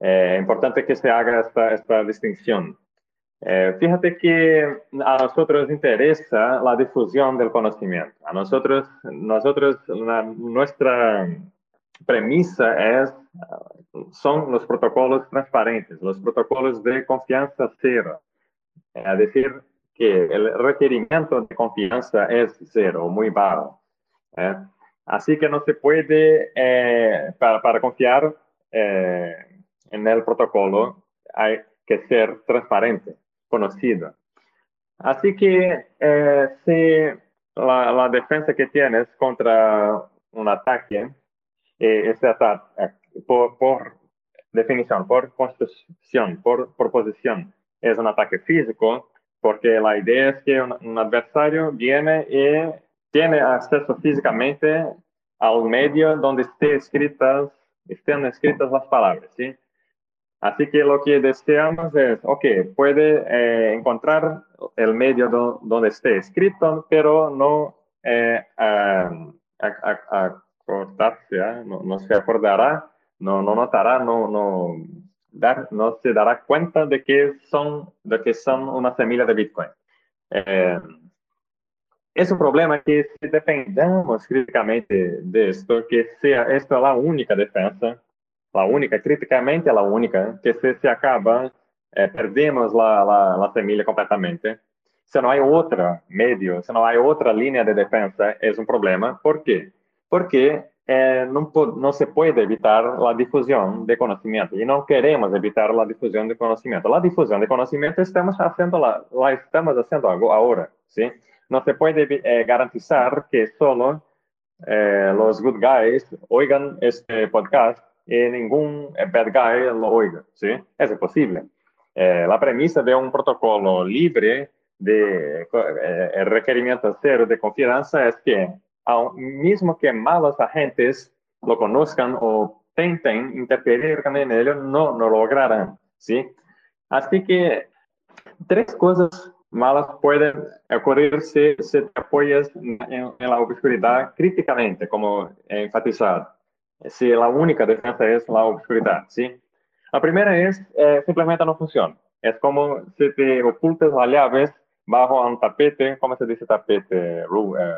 es importante que se haga esta, esta distinción. fíjate que a nosotros interesa la difusión del conocimiento. A nosotros, nosotros nuestra premisa es, son los protocolos transparentes, los protocolos de confianza cero. Es decir, que el requerimiento de confianza es cero, muy bajo. Así que no se puede, para, para, confiar en el protocolo, hay que ser transparente, conocido. Así que si la, la defensa que tienes contra un ataque eh, este ataque, por, por, definición, por construcción, por proposición, es un ataque físico, porque la idea es que un, adversario viene y tiene acceso físicamente al medio donde esté escritas, estén escritas las palabras, ¿sí? Así que lo que deseamos es, ok, puede eh, encontrar el medio donde esté escrito, pero no eh, ¿eh? no, no, se acordará, no, no notará, no, no, no se dará cuenta de que son, de que son una semilla de Bitcoin. Eh, es un problema que si dependamos críticamente de esto, que sea esta la única defensa, la única, críticamente la única, que se, se acaba, eh, perdemos la, la, la, semilla completamente. Si no hay otro medio, si no hay otra línea de defensa, es un problema. ¿Por qué? Porque eh, no, no, se puede evitar la difusión de conocimiento y no queremos evitar la difusión de conocimiento. La difusión de conocimiento estamos haciendo la, la estamos haciendo ahora, ¿sí? No se puede eh, garantizar que solo eh, los good guys oigan este podcast y ningún bad guy lo oiga, ¿sí? Es posible. Eh, la premisa de un protocolo libre de eh, requerimiento cero de confianza es que, mismo que malos agentes lo conozcan o intenten interferir con él, no, no lograrán, ¿sí? Así que tres cosas malas pueden ocurrir si, si te apoyas en, en, la obscuridad críticamente, como enfatizado. Si la única defensa es la obscuridad, ¿sí? La primera es, eh, simplemente no funciona. Es como si te ocultas las llaves bajo un tapete, ¿cómo se dice tapete? Ru, eh,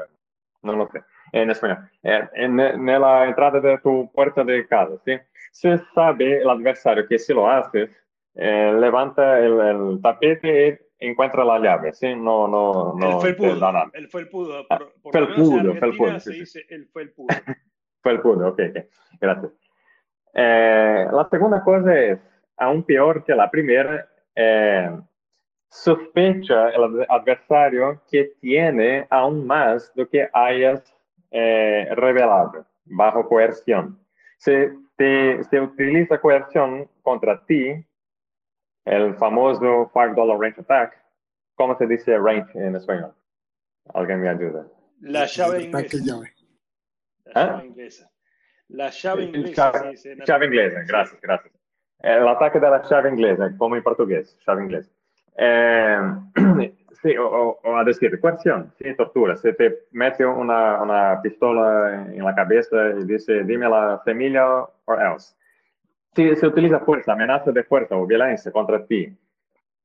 no lo sé, en español. Eh, en, en, la entrada de tu puerta de casa, ¿sí? Si sabe el adversario que si lo haces, eh, levanta el, el tapete y encuentra la llave, ¿sí? No, no, no. El felpudo. Da el felpudo. Por, por felpudo, felpudo. Se dice el felpudo. [laughs] felpudo, ok, ok. Gracias. Eh, la segunda cosa es, aún peor que la primera, eh, sospecha el adversario que tiene aún más do que hayas eh, revelado bajo coerción. Se, te, se utiliza coerción contra ti, el famoso $5 range attack. ¿Cómo se dice range en español? Alguien me ayuda. La llave inglesa. La ¿Ah? llave inglesa. La llave inglesa. Chave, chave inglesa, gracias, gracias. El ataque de la llave inglesa, como en portugués, llave inglesa. Eh, [clears throat] sí, o, o, a decir, coerción, sí, tortura. Se te mete una, una pistola en la cabeza y dice, dime la semilla or else. Si se utiliza fuerza, amenaza de fuerza o violencia contra ti,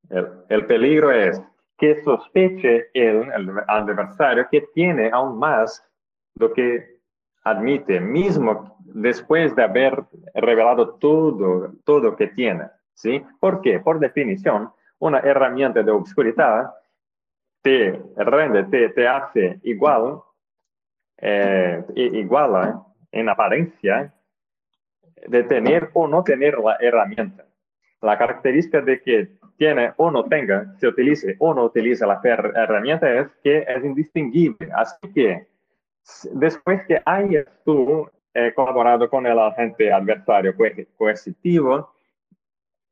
el, el peligro es que sospeche el, el, adversario que tiene aún más lo que admite, mismo después de haber revelado todo, todo que tiene. ¿sí? ¿Por qué? Por definición, una herramienta de obscuridad te rende, te, te hace igual, eh, iguala en apariencia de tener o no tener la herramienta. La característica de que tiene o no tenga, se utilice o no utilice la herramienta es que es indistinguible. Así que después que hayas tú eh, colaborado con el agente adversario coercitivo,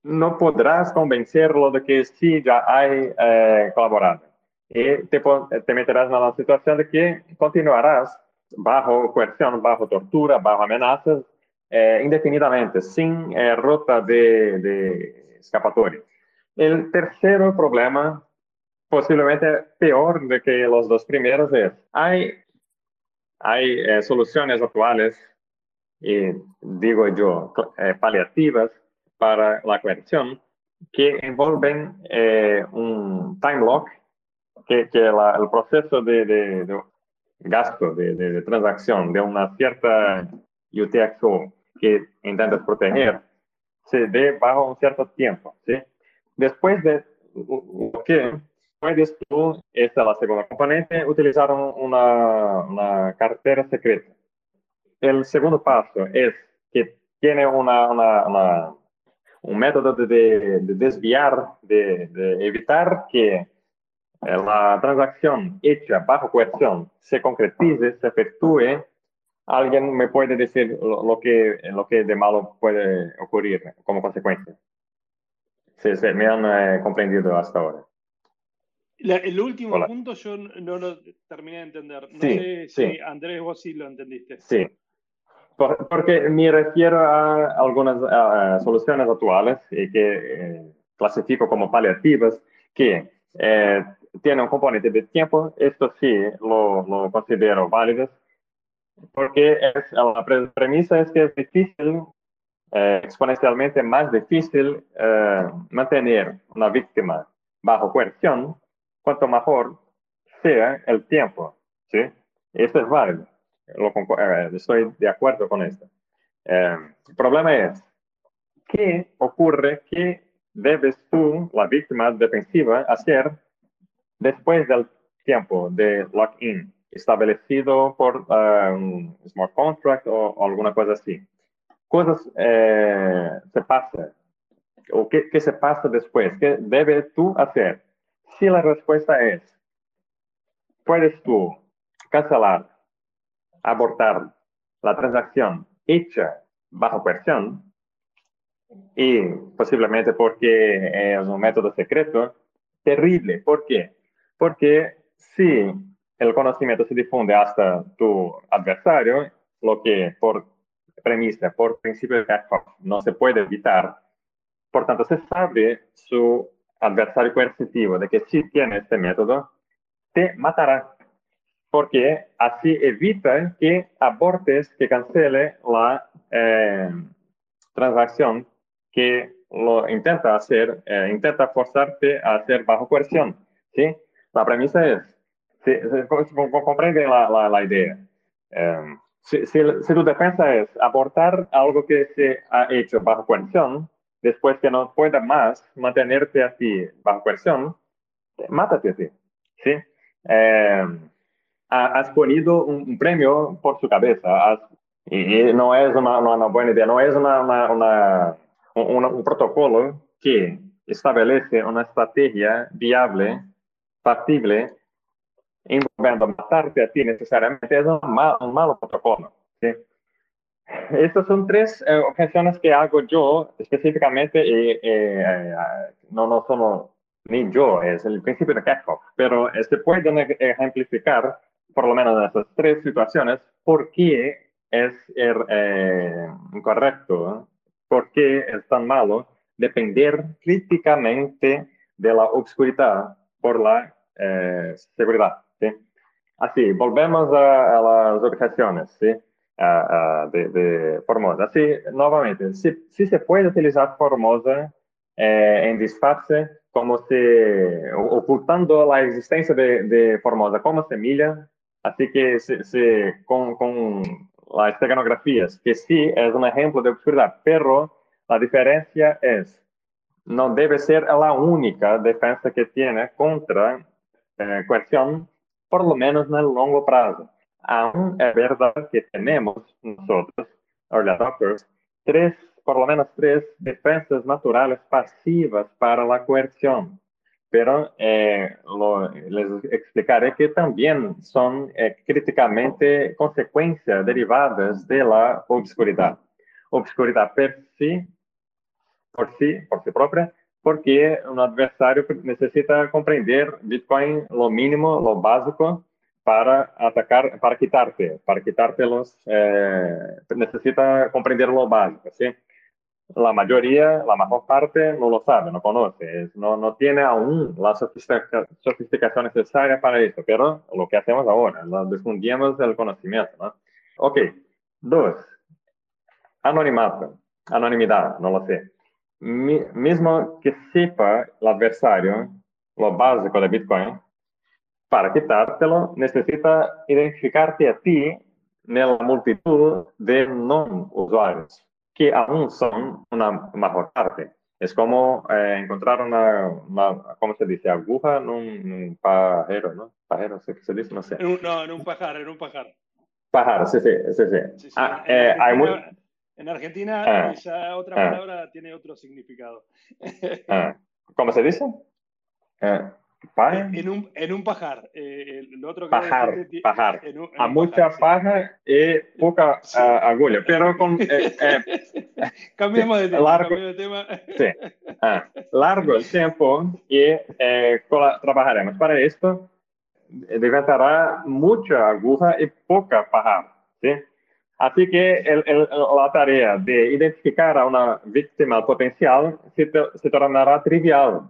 no podrás convencerlo de que sí ya hay eh, colaborado. Y te, te, meterás en la situación de que continuarás bajo coerción, bajo tortura, bajo amenazas, eh, indefinidamente, sin eh, ruta de, escapatoria. El tercer problema, posiblemente peor de que los dos primeros, es hay, hay eh, soluciones actuales, y digo yo, paliativas, para la coerción que envolven eh, un time lock, que, que la, el proceso de, de, de gasto, de, de, transacción de una cierta UTXO que intentas proteger, se dé bajo un cierto tiempo. ¿sí? Después de lo que puedes tú, esta es la segunda componente, utilizar una, una cartera secreta. El segundo paso es que tiene una, una, una un método de, de desviar, de, de, evitar que eh, la transacción hecha bajo coerción se concretice, se efectúe, alguien me puede decir lo, lo, que, lo que de malo puede ocurrir como consecuencia. Sí, sí, me han eh, comprendido hasta ahora. La, el último Hola. punto yo no lo terminé de entender. No sí, sé si Andrés vos sí lo entendiste. Sí. Porque me refiero a algunas soluciones actuales y que eh, clasifico como paliativas que eh, tienen un componente de tiempo. Esto sí lo, lo considero válido porque es, la premisa es que es difícil, eh, exponencialmente más difícil mantener una víctima bajo coerción cuanto mejor sea el tiempo. ¿sí? Esto es válido. Eh, estoy de acuerdo con esto. Eh, el problema es, ¿qué ocurre? ¿Qué debes tú, la víctima defensiva, hacer después del tiempo de lock-in establecido por um, smart contract o, alguna cosa así? Cosas eh, se pasan. ¿O qué, qué se pasa después? ¿Qué debes tú hacer? Si la respuesta es, puedes tú cancelar abortar la transacción hecha bajo coerción y posiblemente porque es un método secreto, terrible. ¿Por qué? Porque si el conocimiento se difunde hasta tu adversario, lo que por premisa, por principio de no se puede evitar, por tanto se sabe su adversario coercitivo de que si tiene este método, te matará porque así evita que abortes, que cancele la eh, transacción que lo intenta hacer, eh, intenta forzarte a hacer bajo coerción. ¿sí? La premisa es, si, comprende la, la, idea. Eh, si, si, tu defensa es abortar algo que se ha hecho bajo coerción, después que no pueda más mantenerte a ti bajo coerción, mátate a ti. ¿sí? Has ponido un, premio por su cabeza. y, no es una, buena idea, no es una, un protocolo que establece una estrategia viable, factible, envolviendo matarte a ti necesariamente, es un, mal, un malo protocolo. ¿sí? Estas son tres eh, objeciones que hago yo específicamente y eh, no, no somos ni yo, es el principio de Kerckhoff, pero este pueden ejemplificar por lo menos en estas tres situaciones, por qué es er, eh, incorrecto, por qué es tan malo depender críticamente de la obscuridad por la eh, seguridad. ¿sí? Así, volvemos a, las objeciones de, Formosa. Así, nuevamente, si, se puede utilizar Formosa eh, en disfraz como se ocultando la existencia de Formosa como semilla Así que con, con, las esteganografías, que sí es un ejemplo de obscuridad, pero la diferencia es, no debe ser la única defensa que tiene contra eh, coerción, por lo menos en el largo plazo. Aún es verdad que tenemos nosotros, early adopters, tres, por lo menos tres defensas naturales pasivas para la coerción pero eh, les explicaré que también son eh, críticamente consecuencias derivadas de la obscuridad. Obscuridad per sí, por sí, por sí propia, porque un adversario necesita comprender Bitcoin lo mínimo, lo básico, para atacar, para quitarte, para quitarte los, eh, necesita comprender lo básico, ¿sí? La mayoría, la mayor parte no lo sabe, no conoce, no, no tiene aún la sofisticación necesaria para eso, pero lo que hacemos ahora, lo difundimos el conocimiento, ¿no? Ok, dos, anonimato, anonimidad, no lo sé. mismo que sepa el adversario lo básico de Bitcoin, para quitártelo necesita identificarte a ti en la multitud de no usuarios que aún son una mejor parte. Es como eh, encontrar una, ¿cómo se dice? Aguja en un, pajero, ¿no? Pajero, ¿se, se dice? No sé. no, en un pajar, en un pajar. Pajar, sí, sí, sí. sí. Ah, en, Argentina, eh, en, Argentina, ah, esa otra ah. palabra tiene otro significado. ¿Cómo se dice? Eh, en un, en un pajar. Eh, el otro pajar, pajar. a mucha paja y poca [laughs] agulla, pero con... Eh, eh, [laughs] cambiamos de tema. Largo, de tema. Sí. [laughs] Ah, largo el tiempo y trabajaremos para esto. Deventará mucha aguja y poca pajar. ¿sí? Así que la tarea de identificar a una víctima potencial se, se tornará trivial.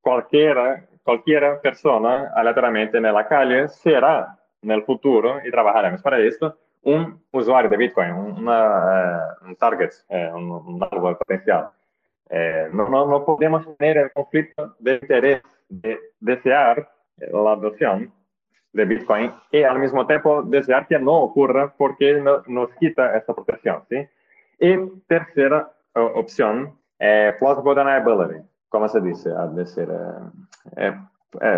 Cualquiera, cualquier persona aleatoriamente en la calle será en el futuro, y trabajaremos para esto, un usuario de Bitcoin, una, uh, un target, uh, un, un, árbol potencial. Eh, no, no, no, podemos tener el conflicto de interés de desear la adopción de Bitcoin y al mismo tiempo desear que no ocurra porque no, nos quita esta protección. ¿sí? Y tercera uh, opción, plausible deniability, como se dice, a decir,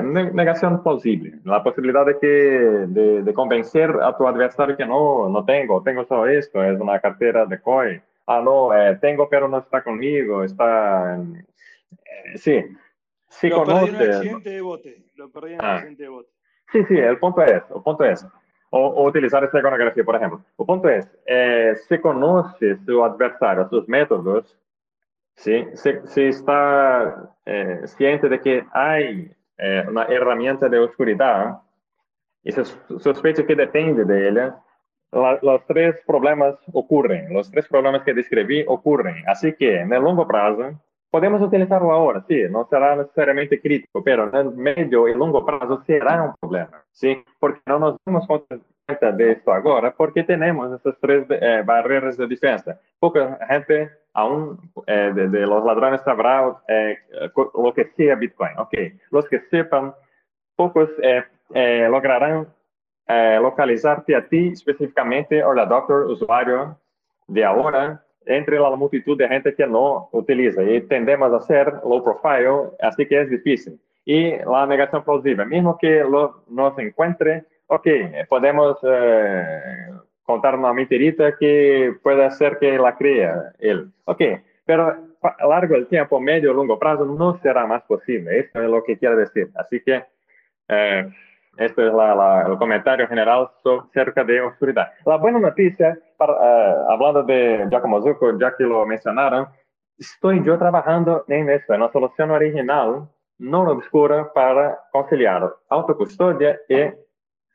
negación plausible, la posibilidad de, que, de, de, convencer a tu adversario que no, no tengo, tengo solo esto, es una cartera de COI. Ah, no, eh, tengo pero no está conmigo, está... Eh, sí, sí lo conoce. Perdí en el accidente de bote, lo perdí en ah. accidente de bote. Sí, sí, el punto es, el punto es, o, o utilizar esta iconografía, por ejemplo. El punto es, eh, se conoce su adversario, sus métodos, ¿sí? se, se está eh, ciente de que hay eh, una herramienta de oscuridad y se sospecha que depende de ella, la, los tres problemas ocurren, los tres problemas que describí ocurren. Así que en el largo plazo podemos utilizarlo ahora, sí, no será necesariamente crítico, pero en el medio y largo plazo será un problema, sí, porque no nos damos cuenta de esto ahora, porque tenemos estas tres eh, barreras de defensa. Poca gente aún eh, de, de, los ladrones sabrá eh, lo que sea Bitcoin. Ok, los que sepan, pocos eh, eh lograrán eh, localizarte a ti específicamente o la doctor usuario de ahora entre la multitud de gente que no utiliza y tendemos a ser low profile, así que es difícil. Y la negación plausible, mismo que lo, nos encuentre, ok, podemos eh, contar una mentirita que puede hacer que la crea él. Ok, pero a largo tiempo, medio o largo plazo, no será más posible. Eso es lo que quiero decir. Así que eh, este es la, la, el comentario general sobre, acerca de oscuridad. La buena noticia, para, uh, hablando de Giacomo Zucco, ya que lo mencionaron, estoy yo trabajando en esto, en una solución original, no obscura, para conciliar autocustodia y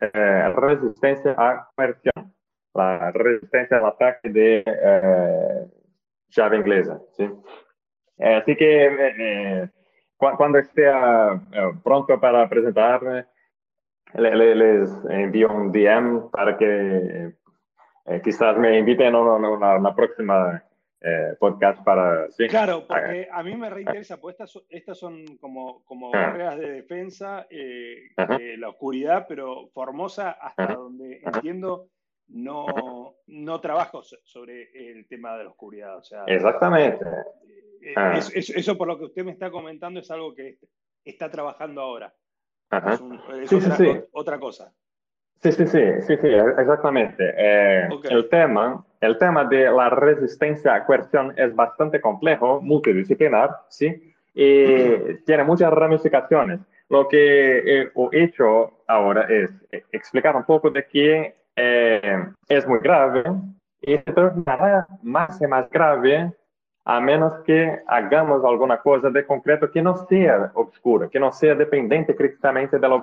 eh, resistencia a conversión la resistencia al ataque de eh, llave inglesa. ¿sí? Así que eh, cuando esté uh, pronto para presentarme, le, le, les envío un DM para que eh, quizás me inviten a una, una, una próxima eh, podcast para... ¿sí? Claro, porque a mí me reinteresa, pues estas, estas son como, como ah. barreras de defensa eh, de la oscuridad, pero Formosa, hasta donde entiendo, no, no trabajo sobre el tema de la oscuridad. O sea, Exactamente. Eh, ah. eso por lo que usted me está comentando es algo que está trabajando ahora. Es, un, es sí, otra, sí, otra, cosa. Sí, sí, sí, sí, sí exactamente. Eh, okay. el, tema, el tema de la resistencia a coerción es bastante complejo, multidisciplinar, ¿sí? Y tiene muchas ramificaciones. Lo que he hecho ahora es explicar un poco de qué eh, es muy grave y se tornará más y más grave a menos que hagamos alguna cosa de concreto que no sea obscura, que no sea dependiente críticamente de la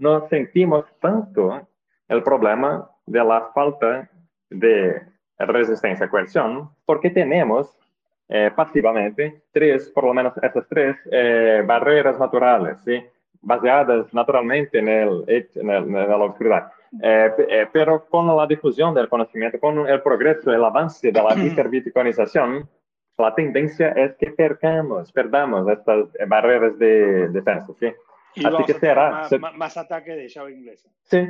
Nos sentimos tanto el problema de la falta de resistencia a coerción porque tenemos eh, pasivamente tres, por lo menos esas tres eh, barreras naturales, ¿sí? baseadas naturalmente en, el, en, el, en la oscuridad. Eh, eh, pero con la difusión del conocimiento, con el progreso, el avance de la [clears throat] hiperbitcoinización, la tendencia es que percamos, perdamos estas barreras de defensa. ¿sí? Y Así que será más, se... más, ataque de llave inglesa. Sí,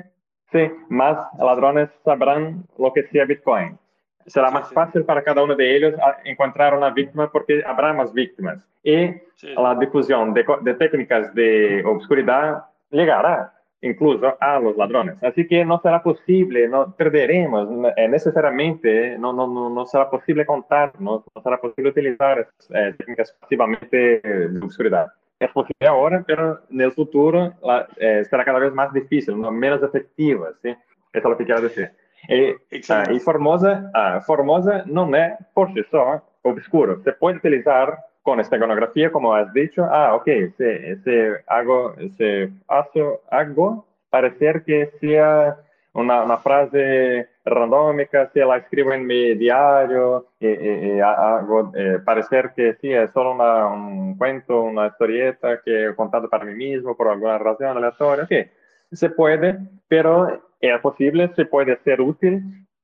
sí, más ladrones sabrán lo que sea Bitcoin. Será sí, más sí. fácil para cada uno de ellos encontrar una víctima porque habrá más víctimas. Y sí. la difusión de, de técnicas de obscuridad llegará incluso a los ladrones. Así que no será posible, no perderemos eh, necesariamente, no, no, no, no, será posible contar, no, no será posible utilizar eh, técnicas pasivamente de oscuridad. Es posible ahora, pero en el futuro la, eh, será cada vez más difícil, no, menos efectiva, ¿sí? Eso es lo que quiero decir. E, ah, y Formosa, ah, Formosa no es por sí solo obscuro. Se puede utilizar con esta iconografía, como has dicho, ah, ok, ese, ese hago, ese hago, hago parecer que sea una, una frase randómica, si la escribo en mi diario y, hago eh, parecer que sí, es solo un cuento, una historieta que he contado para mí mismo por alguna razón aleatoria, sí, se puede, pero es posible, se puede ser útil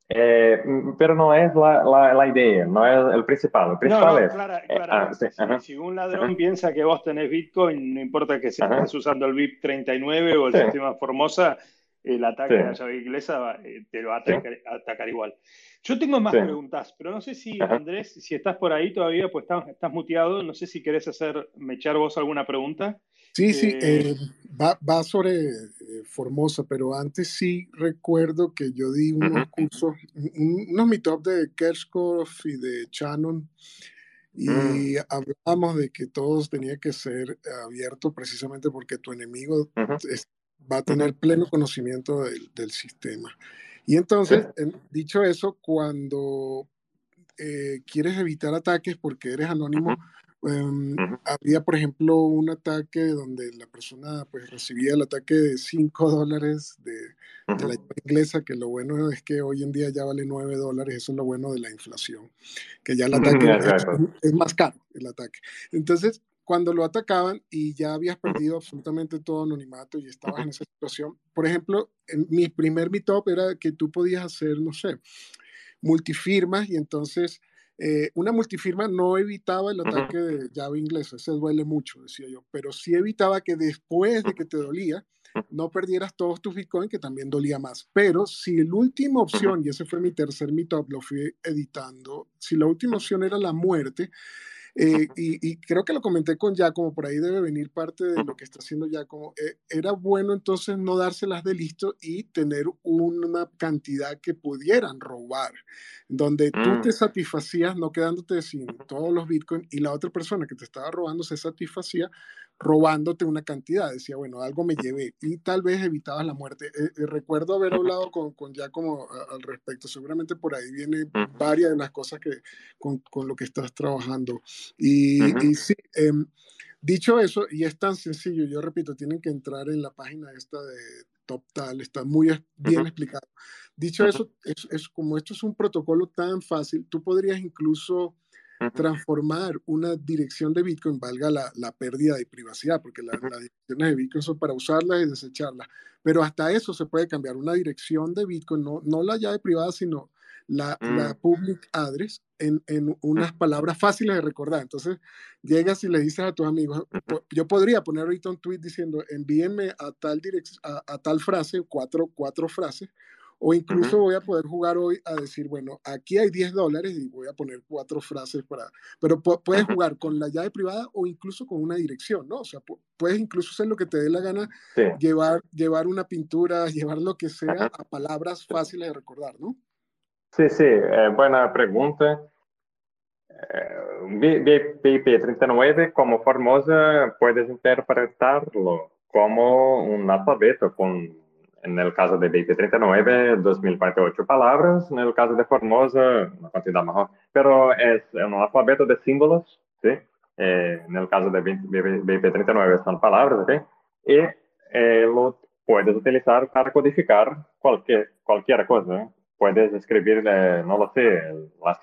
eh, pero no es la, la, idea, no es el principal. El principal es. Eh, ah, si, un ladrón piensa que vos tenés Bitcoin, no importa que estés usando el BIP 39 o el sistema Formosa, el ataque de la llave inglesa eh, te lo va a atacar, igual. Yo tengo más preguntas, pero no sé si, Andrés, si estás por ahí todavía, pues estás, estás muteado, no sé si querés hacer, me echar vos alguna pregunta. Sí, sí, eh, eh, va, va, sobre Formosa, pero antes sí recuerdo que yo di unos cursos, unos meetups de Kershkov y de Shannon, y mm. hablamos de que todos tenía que ser abierto precisamente porque tu enemigo va a tener pleno conocimiento del, sistema. Y entonces, dicho eso, cuando eh, quieres evitar ataques porque eres anónimo, em, había, por ejemplo, un ataque donde la persona pues, recibía el ataque de 5 [laughs] dólares de, la inglesa, que lo bueno es que hoy en día ya vale 9 dólares, eso es lo bueno de la inflación, que ya el ataque es, más caro, el ataque. Entonces, cuando lo atacaban y ya habías perdido absolutamente todo anonimato y estabas en esa situación. Por ejemplo, en mi primer meetup era que tú podías hacer, no sé, multifirmas y entonces eh, una multifirma no evitaba el ataque de llave inglesa, ese duele mucho, decía yo, pero sí evitaba que después de que te dolía, no perdieras todos tus bitcoins, que también dolía más. Pero si la última opción, y ese fue mi tercer meetup, lo fui editando, si la última opción era la muerte, eh, y, creo que lo comenté con Giacomo, por ahí debe venir parte de lo que está haciendo Giacomo. Eh, era bueno entonces no dárselas de listo y tener una cantidad que pudieran robar, donde tú te mm. satisfacías no quedándote sin todos los bitcoins y la otra persona que te estaba robando se satisfacía robándote una cantidad. Decía, bueno, algo me llevé y tal vez evitabas la muerte. Eh, eh, recuerdo haber hablado con, con Giacomo al respecto. Seguramente por ahí viene [laughs] varias de las cosas que con, con lo que estás trabajando. Y, y sí, em, dicho eso, y es tan sencillo, yo repito, tienen que entrar en la página esta de TopTal, está muy bien explicado. Dicho eso, es, es, como esto es un protocolo tan fácil, tú podrías incluso transformar una dirección de Bitcoin, valga la, la pérdida de privacidad, porque las direcciones de Bitcoin son para usarlas y desecharlas, pero hasta eso se puede cambiar, una dirección de Bitcoin, no, no la llave privada, sino la, la mm. public address en, en, unas palabras fáciles de recordar. Entonces, llegas y le dices a tus amigos, yo podría poner ahorita un tweet diciendo, envíenme a tal, a, a, tal frase, cuatro, cuatro frases, o incluso voy a poder jugar hoy a decir, bueno, aquí hay 10 dólares y voy a poner cuatro frases para... Pero puedes jugar con la llave privada o incluso con una dirección, ¿no? O sea, puedes incluso hacer lo que te dé la gana, llevar, llevar una pintura, [laughs] llevar lo que sea a palabras fáciles de recordar, ¿no? Sí, sí, eh, buena pregunta. Eh, BIP39 como Formosa puedes interpretarlo como un alfabeto con el caso de BIP39, 2048 palabras, en el caso de Formosa, una cantidad mejor, pero es un alfabeto de símbolos, ¿sí? Eh, caso de BIP39 son palabras, ¿ok? Y eh, lo puedes utilizar para codificar cualquier, cualquier cosa. Puedes escribir, eh, no lo sé, las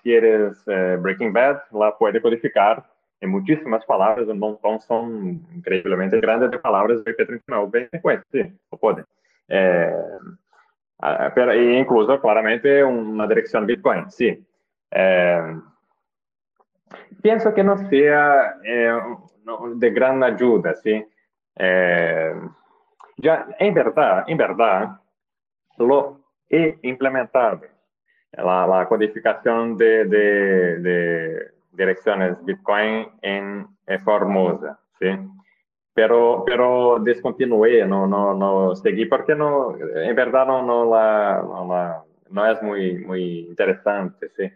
Breaking Bad, la puedes codificar en muchísimas palabras, un montón son increíblemente grandes de palabras BIP39, sí, lo puede. Eh, pero incluso claramente una dirección Bitcoin, sí. Eh, pienso que no sea eh, de gran ayuda, sí. ya, en verdad, en verdad, lo he implementado. La, la codificación de, direcciones Bitcoin en Formosa, ¿sí? Pero, pero descontinué, no, no, no seguí porque no, en verdad no, no, la, no, la, no es muy, muy interesante. ¿sí?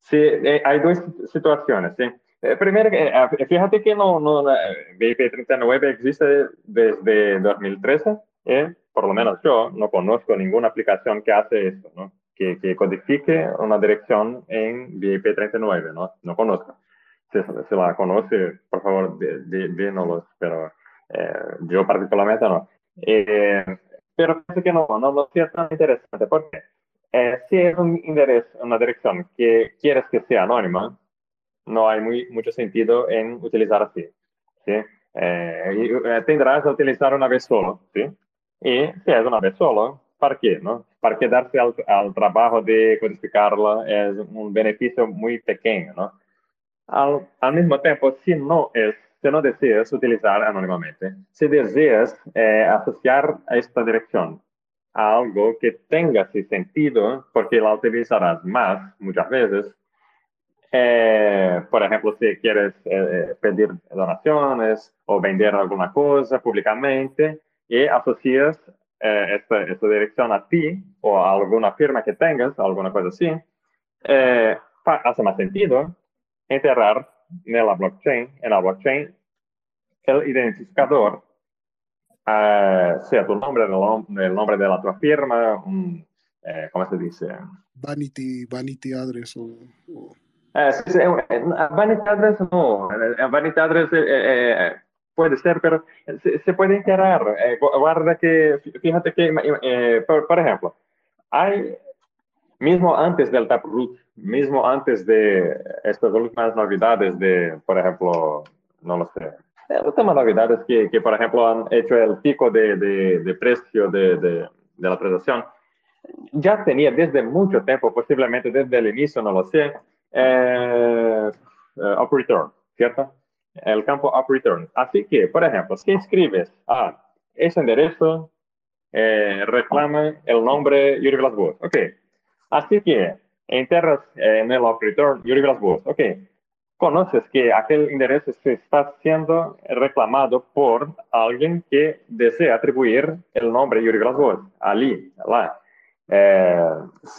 Sí, eh, hay dos situaciones. ¿sí? Eh, primero, eh, fíjate que no, no, BIP39 existe desde 2013. ¿eh? Por lo menos yo no conozco ninguna aplicación que hace esto, ¿no? que, que codifique una dirección en BIP39. ¿no? no conozco. Si, si la conoce, por favor, dínoslo. Pero eh, yo particularmente no. Eh, pero parece que no, no lo sea tan interesante porque eh, si es un una dirección que quieres que sea anónima, no hay muy, mucho sentido en utilizar así. ¿sí? Eh, tendrás a utilizar una vez solo. ¿sí? Y si es una vez solo, ¿para qué? No? ¿Para qué darse al, al trabajo de codificarla? Es un beneficio muy pequeño. ¿no? Al, al mismo tiempo, si no es si no deseas utilizar anónimamente, si deseas eh, asociar esta dirección a algo que tenga sentido, porque la utilizarás más muchas veces, eh, por ejemplo, si quieres eh, pedir donaciones o vender alguna cosa públicamente y asocias esta, esta, dirección a ti o a alguna firma que tengas, alguna cosa así, hace más sentido enterrar en la blockchain, en la blockchain, el identificador, uh, sea tu nombre, el, nombre de la tua firma, un, eh, ¿cómo se dice? Vanity, vanity address o... o... Eh, sí, sí, eh, vanity address no, vanity address puede ser, pero se, se puede enterar. guarda que, fíjate que, por, por, ejemplo, hay, mismo antes del Taproot, mismo antes de estas últimas novedades de, por ejemplo, no lo sé, estas novedades que, que, por ejemplo, han hecho el pico de, de, de precio de, de, la transacción, ya tenía desde mucho tiempo, posiblemente desde el inicio, no lo sé, eh, uh, up return, ¿cierto? El campo up return. Así que, por ejemplo, si escribes a ese enderezo, eh, reclama el nombre Yuri Glasgow. Ok. Así que enterras eh, en el up return Glasgow. Ok conoces que aquel enderezo se está siendo reclamado por alguien que desea atribuir el nombre Yuri Glasgow, allí, la. Eh,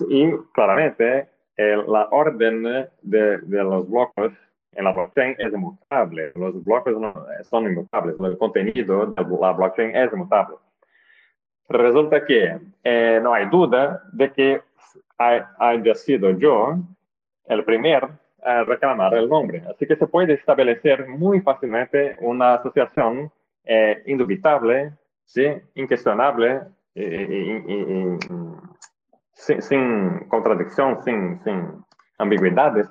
y claramente la orden de, de, los bloques en la blockchain es inmutable. Los bloques no, son inmutables. El contenido de la blockchain es inmutable. Resulta que eh, no hay duda de que haya sido yo el primer reclamar el nombre. Así que se puede establecer muy fácilmente una asociación eh, indubitable, ¿sí? sin, contradicción, sin, sin ambigüedades,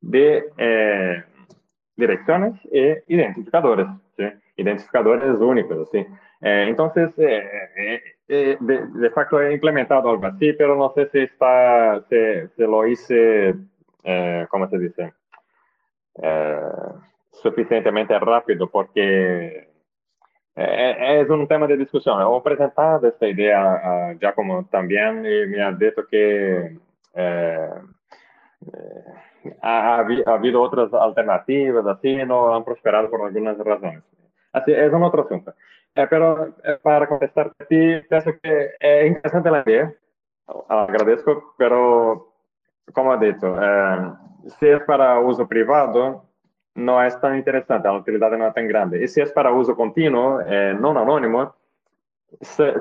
de eh, direcciones e identificadores, identificadores únicos. ¿sí? Eh, de, de, facto he implementado algo así, pero no sé si, está, si, si lo hice eh, ¿cómo se dice? Eh, suficientemente rápido porque eh, es un tema de discusión. He presentado esta idea a Giacomo también y me ha dicho que ha, habido otras alternativas, así no han prosperado por algunas razones. Así es un otro asunto. Pero para contestar a ti, pienso que es interesante la idea. Agradezco, pero como he dicho, eh, si es para uso privado, no es tan interesante, la utilidad no es tan grande. Y si es para uso continuo, eh, no anónimo,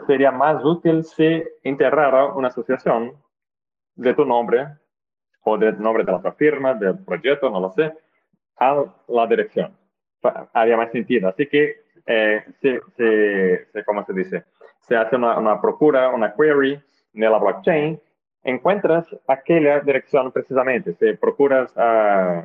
sería más útil si enterrara una asociación de tu nombre o del nombre de la firma, del proyecto, no lo sé, a la dirección. Haría más sentido. Así que, eh, si, ¿cómo se dice? Se hace una, una procura, una query en la blockchain encuentras aquella dirección precisamente. Si procuras uh,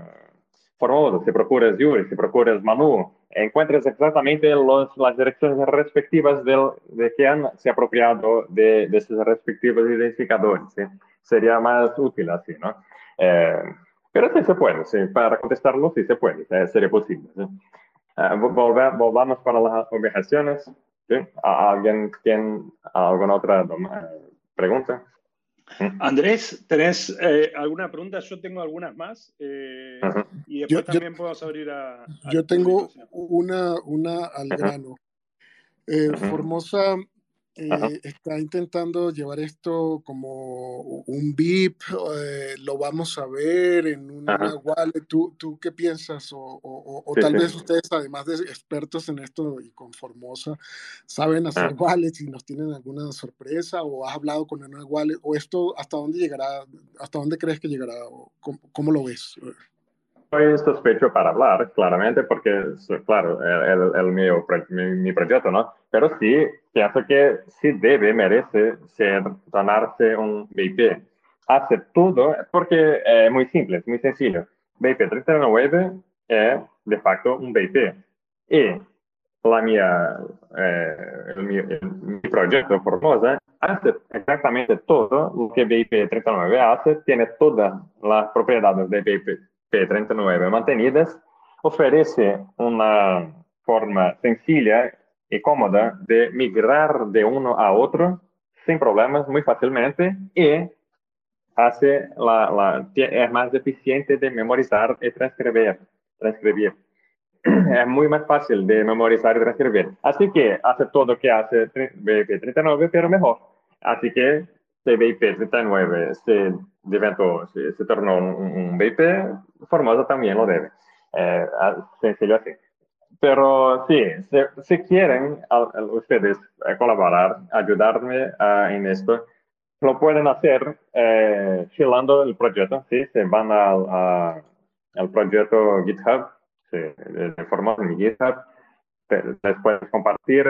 Formoso, si procuras Yuri, si procuras Manu, encuentras exactamente los, las direcciones respectivas del, de que han se apropiado de, de sus respectivos identificadores. Sería más útil así, ¿no? Eh, pero sí se puede, sí, para contestarlo sí se puede, eh, sería posible. ¿sí? Uh, volvamos para las objeciones. ¿sí? ¿Alguien tiene alguna otra pregunta? Andrés, ¿tenés eh, alguna pregunta? Yo tengo algunas más eh, y después también podemos abrir a, Yo tengo una, una al grano. Eh, Formosa eh, está intentando llevar esto como un VIP, eh, lo vamos a ver en una wallet. ¿Tú, ¿Tú, qué piensas? O, tal vez ustedes, además de expertos en esto y con Formosa, saben hacer wallets y nos tienen alguna sorpresa o has hablado con una wallet o esto hasta dónde llegará, hasta dónde crees que llegará cómo, cómo lo ves? Soy sospecho para hablar, claramente, porque, claro, el, el, mi, mi, proyecto, ¿no? Pero sí, pienso que sí debe, merece ser, ganarse un VIP. hace todo, porque es muy simple, es muy sencillo. BIP 39 es de facto un BIP. Y la mía, eh, mi, proyecto Formosa hace exactamente todo lo que BIP 39 hace, tiene todas las propiedades de BIP 39 mantenidas, ofrece una forma sencilla y cómoda de migrar de uno a otro sin problemas muy fácilmente y hace la, la, es más eficiente de memorizar y transcribir. transcribir. [clears throat] Es muy más fácil de memorizar y transcribir. Así que hace todo lo que hace BIP39, pero mejor. Así que si BIP39 se, se, se tornó un, un BIP, Formosa también lo debe. Eh, sencillo así. Pero sí, si, quieren ustedes eh, colaborar, ayudarme uh, en esto, lo pueden hacer eh, filando el proyecto, ¿sí? Se van al proyecto GitHub, sí, de forma en GitHub, después compartir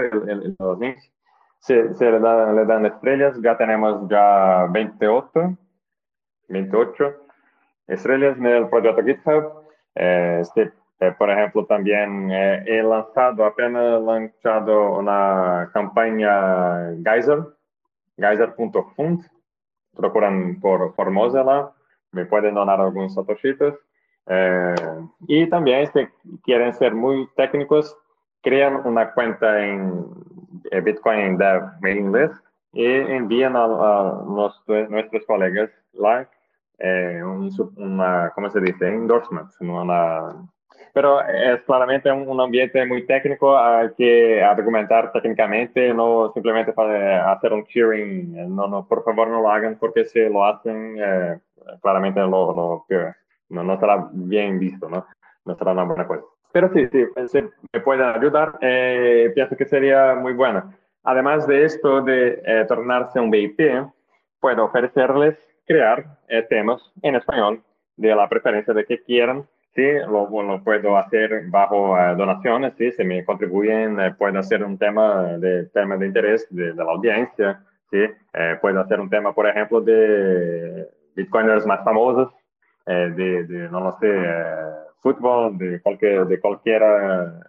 los links. Se, se le, le, dan estrellas, ya tenemos ya 28, 28 estrellas en el proyecto GitHub. Eh, este, eh, por ejemplo, también eh, he lanzado, apenas lanzado una campaña Geyser, geyser.fund. Procuran por Formosa me pueden donar algunos satoshitos. Eh, y también, si quieren ser muy técnicos, crean una cuenta en Bitcoin Dev Mailing List y envían a, nuestros, colegas la, un, una, ¿cómo se dice? Endorsement, una pero es claramente un, ambiente muy técnico, hay que argumentar técnicamente, no simplemente para hacer un cheering. No, no, por favor no lo hagan porque si lo hacen, eh, claramente lo, lo no, no será bien visto, ¿no? No será una buena cosa. Pero sí, sí, si me pueden ayudar, eh, pienso que sería muy bueno. Además de esto de eh, tornarse un VIP, puedo ofrecerles crear temas en español de la preferencia de que quieran Sí, lo, lo puedo hacer bajo uh, donaciones, sí, si me contribuyen, eh, puedo hacer un tema de, tema de interés de, de la audiencia, sí, eh, puedo hacer un tema, por ejemplo, de bitcoiners más famosos, eh, de, de, no lo sé, fútbol, de cualquier, de cualquiera,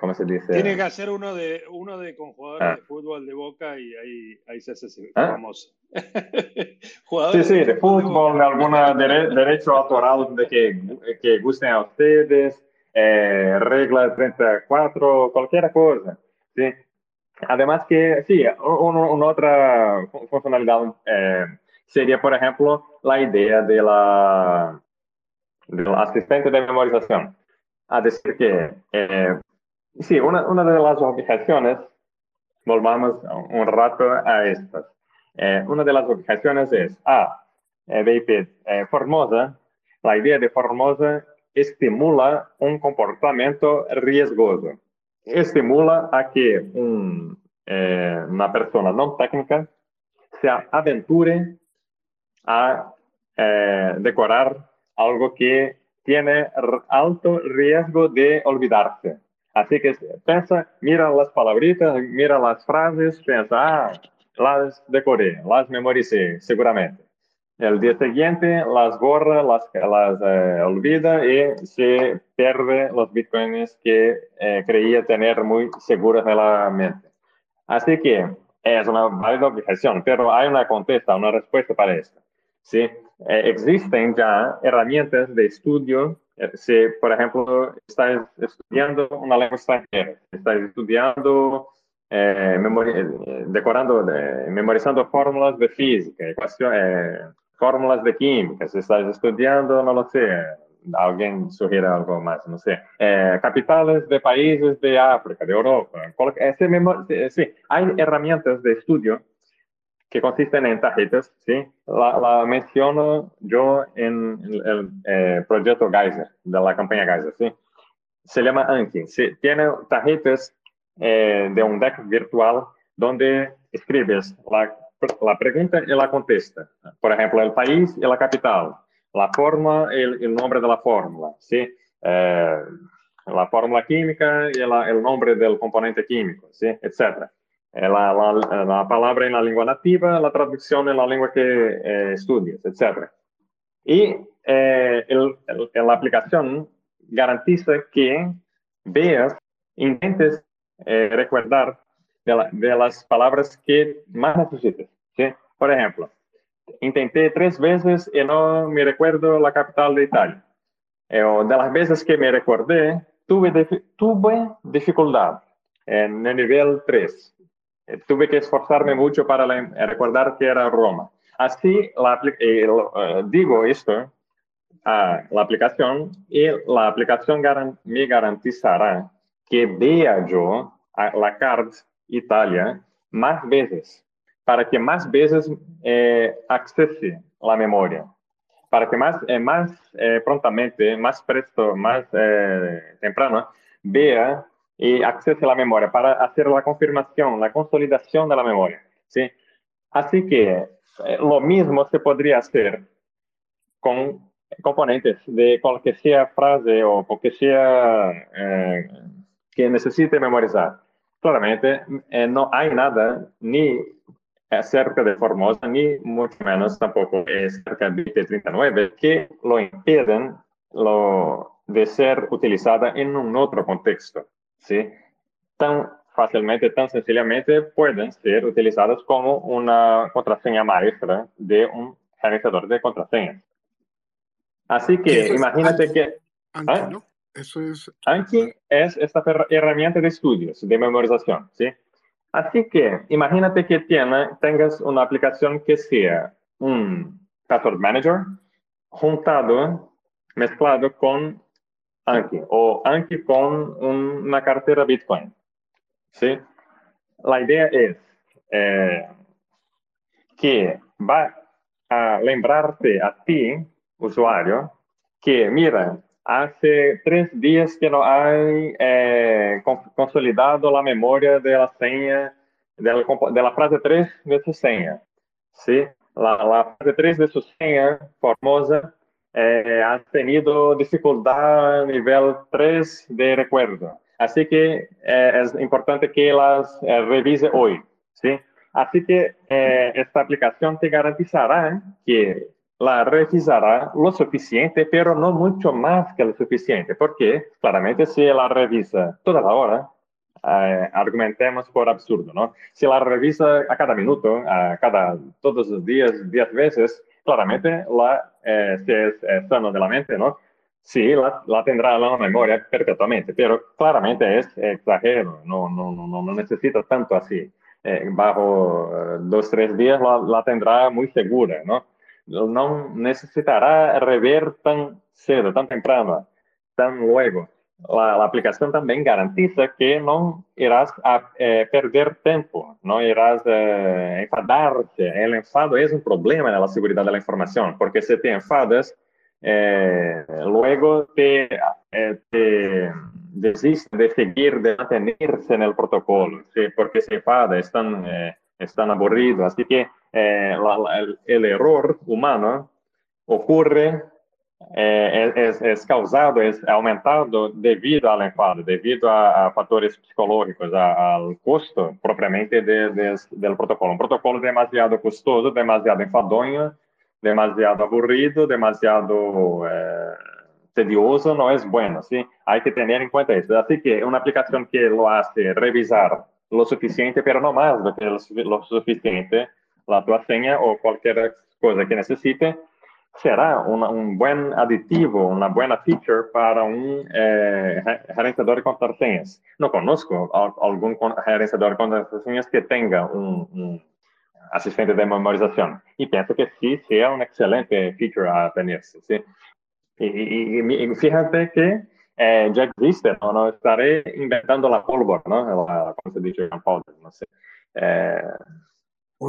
¿cómo se dice? Tiene que hacer uno de, uno de con jugadores ah. de fútbol de Boca y ahí, ahí se hace ¿Ah? famoso. [laughs] sí, sí, de fútbol, de alguna derecho autoral de que, que gusten a ustedes, eh, regla 34, cualquier cosa. ¿sí? Además que, sí, una otra funcionalidad eh, sería, por ejemplo, la idea de la, del asistente de memorización. A decir que, eh, sí, una, una de las objeciones, volvamos un rato a estas eh, una de las objeciones es, ah, eh, eh, Formosa, la idea de Formosa estimula un comportamiento riesgoso. Estimula a que una persona no técnica se aventure a decorar algo que tiene alto riesgo de olvidarse. Así que piensa, mira las palabritas, mira las frases, piensa, ah, las decoré, las memoricé seguramente. El día siguiente las borra, las, eh, olvida y se pierde los bitcoins que eh, creía tener muy seguros en la mente. Así que es una válida objeción, pero hay una contesta, una respuesta para esto. ¿sí? Eh, existen ya herramientas de estudio. Si, por ejemplo, estás estudiando una lengua extranjera, estás estudiando eh, eh, decorando, memorizando fórmulas de física, eh, fórmulas de química, si estás estudiando, no lo sé, alguien sugiere algo más, no sé, capitales de países de África, de Europa, ese sí, hay herramientas de estudio que consisten en tarjetas, ¿sí? La, menciono yo en el, proyecto Geyser, de la campaña Geyser, ¿sí? Se llama Anki, ¿sí? Tiene tarjetas eh, de un deck virtual donde escribes la, la, pregunta y la contesta. Por ejemplo, el país y la capital, la forma y el, nombre de la fórmula, ¿sí? Eh, la fórmula química y el nombre del componente químico, ¿sí? etc. la, la, palabra en la lengua nativa, la traducción en la lengua que eh, estudias, etc. Y eh, el, la aplicación garantiza que veas, intentes eh, recordar de, de, las palabras que más necesites. ¿sí? Por ejemplo, intenté tres veces y no me recuerdo la capital de Italia. o de las veces que me recordé, tuve, tuve dificultad en el nivel 3. Eh, tuve que esforzarme mucho para recordar que era Roma. Así la, eh, eh, digo esto a la aplicación y la aplicación me garantizará que vea yo a la CARD Italia más veces, para que más veces eh, accese la memoria, para que más, más prontamente, más presto, más temprano, vea y accese a la memoria para hacer la confirmación, la consolidación de la memoria. ¿sí? Así que eh, lo mismo se podría hacer con componentes de cualquier sea frase o cualquier sea eh, que necesite memorizar. Claramente, eh, no hay nada ni cerca de Formosa, ni mucho menos tampoco cerca de 39 que lo impiden lo, de ser utilizada en un otro contexto. ¿Sí? tan fácilmente, tan sencillamente pueden ser utilizadas como una contraseña maestra de un gerenciador de contraseñas. Así que imagínate que... Anki, ¿ah? ¿no? Eso es... Anki es esta herramienta de estudios, de memorización, ¿sí? Así que imagínate que tiene, tengas una aplicación que sea un password manager juntado, mezclado con Anki o Anki con una cartera Bitcoin. ¿sí? La idea es eh, que va a lembrarte a ti, usuario, que mira, hace tres días que no hay eh, consolidado la memoria de la seña, de de frase 3 de su seña. ¿sí? La, frase 3 de su seña, Formosa, eh, tenido dificultad nivel 3 de recuerdo. Así que eh, es importante que las eh, revise hoy. ¿sí? Así que eh, esta aplicación te garantizará que la revisará lo suficiente, pero no mucho más que lo suficiente, porque claramente si la revisa toda la hora, argumentemos por absurdo, ¿no? Si la revisa a cada minuto, a cada, todos los días, 10 veces, claramente, la, eh, si es eh, sano de la mente, ¿no? Sí, la, la, tendrá en la memoria perpetuamente, pero claramente es exagero, no, no, no, no necesita tanto así. Eh, bajo dos, tres días la, la, tendrá muy segura, ¿no? No necesitará rever tan cedo, tan temprano, tan luego la, aplicación también garantiza que no irás a eh, perder tiempo, no irás a eh, enfadarte. El enfado es un problema en la seguridad de la información, porque si te enfadas, eh, luego te, te desiste de seguir, de mantenerse en el protocolo, ¿sí? porque se enfada, están, están aburridos. Así que el, el error humano ocurre é, é, é, causado, é aumentado devido ao enfado, devido a, a fatores psicológicos, a, ao custo propriamente de, de, do protocolo. Um protocolo demasiado custoso, demasiado enfadonho, demasiado aburrido, demasiado eh, tedioso, não é bueno, ¿sí? Há que ter em conta isso. Assim que uma aplicação que lo hace revisar lo suficiente, pero no más do que lo suficiente, la tua senha ou qualquer coisa que necessite, será un buen aditivo, una buena feature para un eh, gerenciador de contraseñas. No conozco algún gerenciador de contraseñas que tenga un, asistente de memorización y pienso que sí sea un excelente feature a tenerse. ¿sí? Y, fíjate que eh, ya existe, ¿no? estaré inventando la pólvora, ¿no? La, ¿Cómo se dice? No sé. Eh,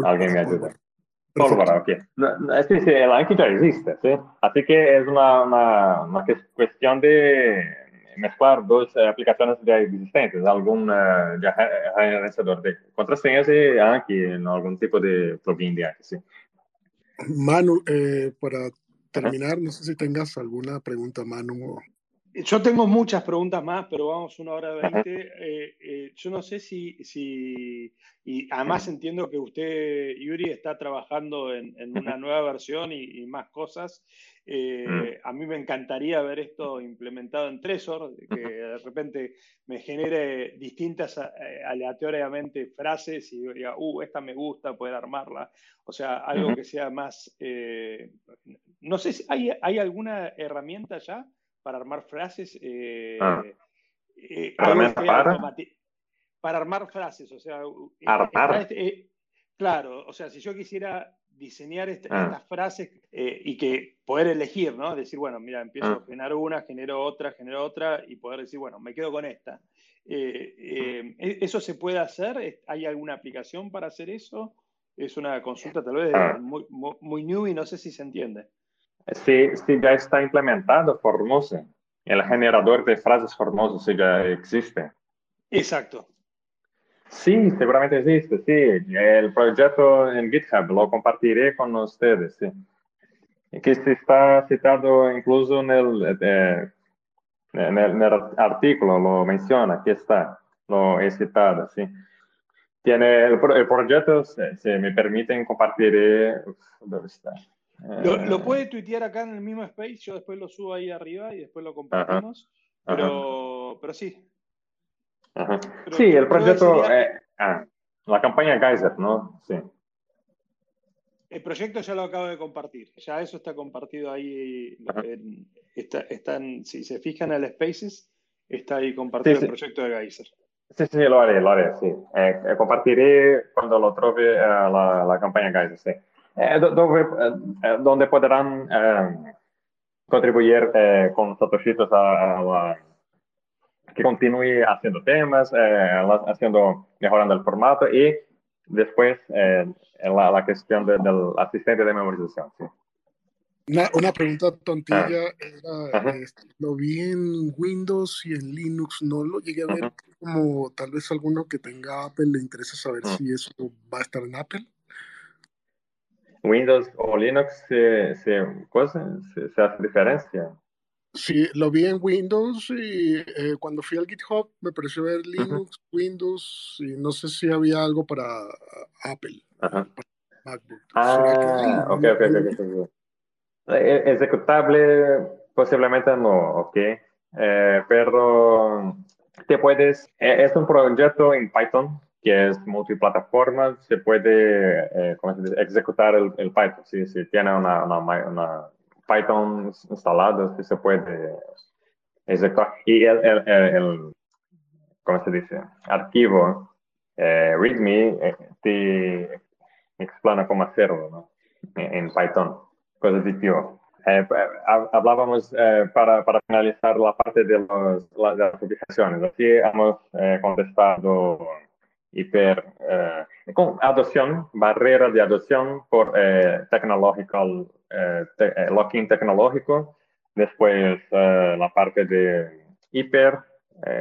alguien me ayuda. Sí, el Anki ya existe, ¿sí? Así que es una, una, una cuestión de mezclar dos eh, aplicaciones ya existentes, algún uh, de contraseñas y Anki en algún tipo de plugin de Anki, sí. Manu, eh, para terminar, no sé si tengas alguna pregunta, Manu. Yo tengo muchas preguntas más, pero vamos una hora veinte. Eh, eh, yo no sé si, si, y además entiendo que usted, Yuri, está trabajando en, una nueva versión y, más cosas. Eh, mm. a mí me encantaría ver esto implementado en Tresor, que de repente me genere distintas aleatoriamente frases y diga, uh, esta me gusta, poder armarla. O sea, algo que sea más... no sé si hay, hay alguna herramienta ya para armar frases. Eh, ah. eh, para? para armar frases, o sea, armar. Este, claro, o sea, si yo quisiera diseñar ah. estas frases y que poder elegir, ¿no? Decir, bueno, mira, empiezo a ah. generar una, genero otra, genero otra y poder decir, bueno, me quedo con esta. ¿e-, ¿Eso se puede hacer? ¿Hay alguna aplicación para hacer eso? Es una consulta tal vez muy, muy new y no sé si se entiende. Si, si ya está implementado Formosa, el generador de frases Formosa si ya existe. Exacto. Sí, seguramente existe, sí. El proyecto en GitHub lo compartiré con ustedes, sí. Que está citado incluso en el, eh, en el, artículo, lo menciona, aquí está, lo he citado, sí. Tiene el, proyecto, si, me permiten, compartiré, ¿dónde está? Lo, eh, puede tuitear acá en el mismo space, yo después lo subo ahí arriba y después lo compartimos. Pero, pero sí. sí, el proyecto, eh, ah, la campaña Geyser, ¿no? Sí. El proyecto ya lo acabo de compartir, ya eso está compartido ahí. está, están, si se fijan en el Spaces, está ahí compartido el proyecto de Geyser. Sí, sí, lo haré, lo haré, sí. Eh, compartiré cuando lo trove la, la campaña Geyser, sí. Eh, donde, eh, donde, podrán eh, contribuir con satoshitos a, que continúe haciendo temas, haciendo, mejorando el formato y después la, la, cuestión del asistente de memorización. Una, una, pregunta tontilla ah. era, este, lo vi en Windows y en Linux, no lo llegué a ver como tal vez alguno que tenga Apple le interesa saber si eso va a estar en Apple. Windows o Linux se, se, se, hace diferencia. Sí, lo vi en Windows y eh, cuando fui al GitHub me pareció ver Linux, Windows y no sé si había algo para Apple. Ah, ok, ok, ok. E, ejecutable posiblemente no, ok. Eh, pero te puedes, es un proyecto en Python que es multiplataforma, se puede eh, ejecutar el, Python. Si, si tiene una, una, Python instalado, se puede ejecutar. Y el, el, el ¿cómo se dice? Archivo eh, README eh, te explica cómo hacerlo ¿no? en, Python, positivo. Eh, hablábamos para, para, finalizar la parte de, los, de las aplicaciones. Así hemos contestado hiper eh, con adopción, barrera de adopción por eh, tecnológico, eh, eh locking tecnológico, después la parte de hiper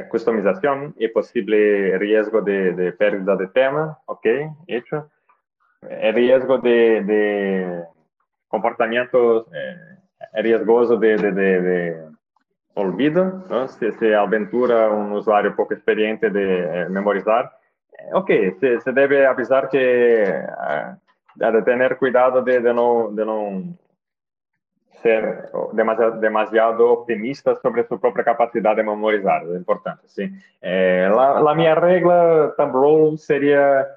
customización y posible riesgo de, de, pérdida de tema, ok, hecho. El riesgo de, de comportamientos riesgosos de, de, de olvido, ¿no? si se aventura un usuario poco experiente de memorizar, ok, se, se, debe avisar que uh, de tener cuidado de, de, no, de no ser demasiado, demasiado, optimista sobre su propia capacidad de memorizar, es importante, sí. Eh, la, la mia regla, thumb rule, sería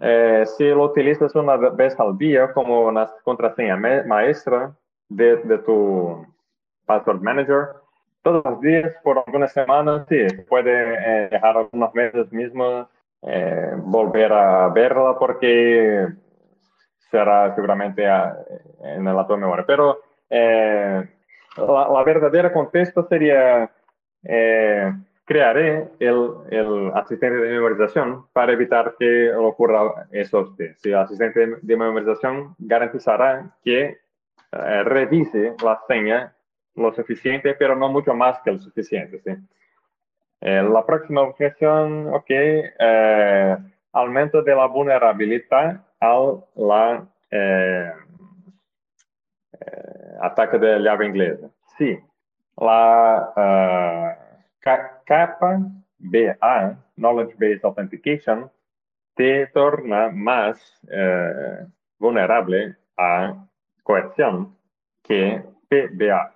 eh, si lo utilizas una vez al día como una contraseña maestra de, de tu password manager, todos los días por algunas semanas, sí, puede eh, dejar algunos meses mismos eh, volver a verla porque será seguramente en la tu memoria. Pero eh, la, verdadera contexto sería eh, crearé el, el, asistente de memorización para evitar que ocurra eso. Si el asistente de memorización garantizará que revise la seña lo suficiente, pero no mucho más que lo suficiente. ¿sí? Eh, la próxima objeción, ok, eh, aumento de la vulnerabilidad al la, eh, ataque de llave inglesa. Sí, la capa BA, Knowledge Based Authentication, te torna más vulnerable a coerción que PBA,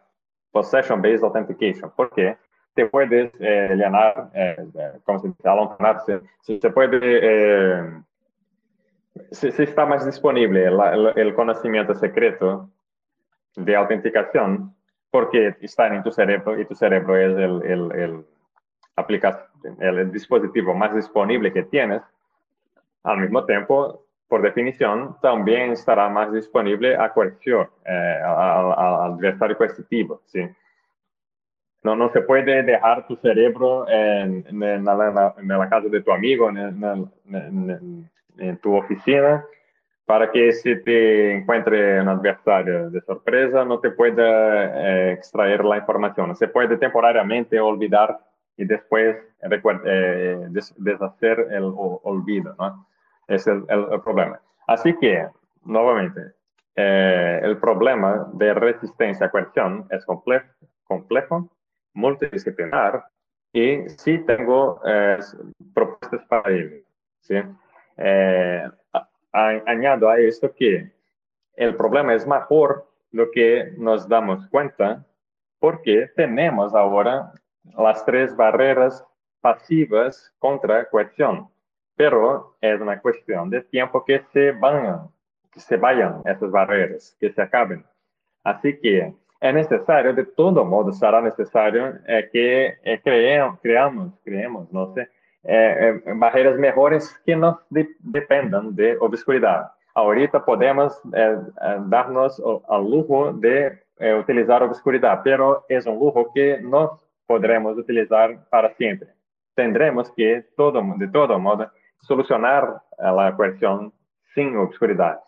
Possession Based Authentication. ¿Por qué? Te puedes eh, llenar, eh, como se dice, si se puede, eh, si, está más disponible el, conocimiento secreto de autenticación, porque está en tu cerebro y tu cerebro es el, el, el, el dispositivo más disponible que tienes, al mismo tiempo por definición, también estará más disponible a coerción, eh, al adversario coercitivo. ¿sí? No, no se puede dejar tu cerebro en, en, la, casa de tu amigo, en, tu oficina, para que si te encuentre un adversario de sorpresa, no te pueda eh, extraer la información. Se puede temporariamente olvidar y después eh, deshacer el olvido. ¿no? es el, el, problema. Así que, nuevamente, eh, el problema de resistencia a coerción es complejo multidisciplinar y sí tengo eh, propuestas para ello. ¿sí? Eh, añado a esto que el problema es mejor lo que nos damos cuenta porque tenemos ahora las tres barreras pasivas contra coerción pero es una cuestión de tiempo que se vayan, que se vayan esas barreras, que se acaben. Así que es necesario, de todo modo, será necesario eh, que eh, creamos, creamos, creemos, no sé, eh, barreras mejores que no dependan de obscuridad. Ahorita podemos darnos al lujo de utilizar obscuridad, pero es un lujo que no podremos utilizar para siempre. Tendremos que, todo, de todo modo, solucionar la ecuación sin obscuridad.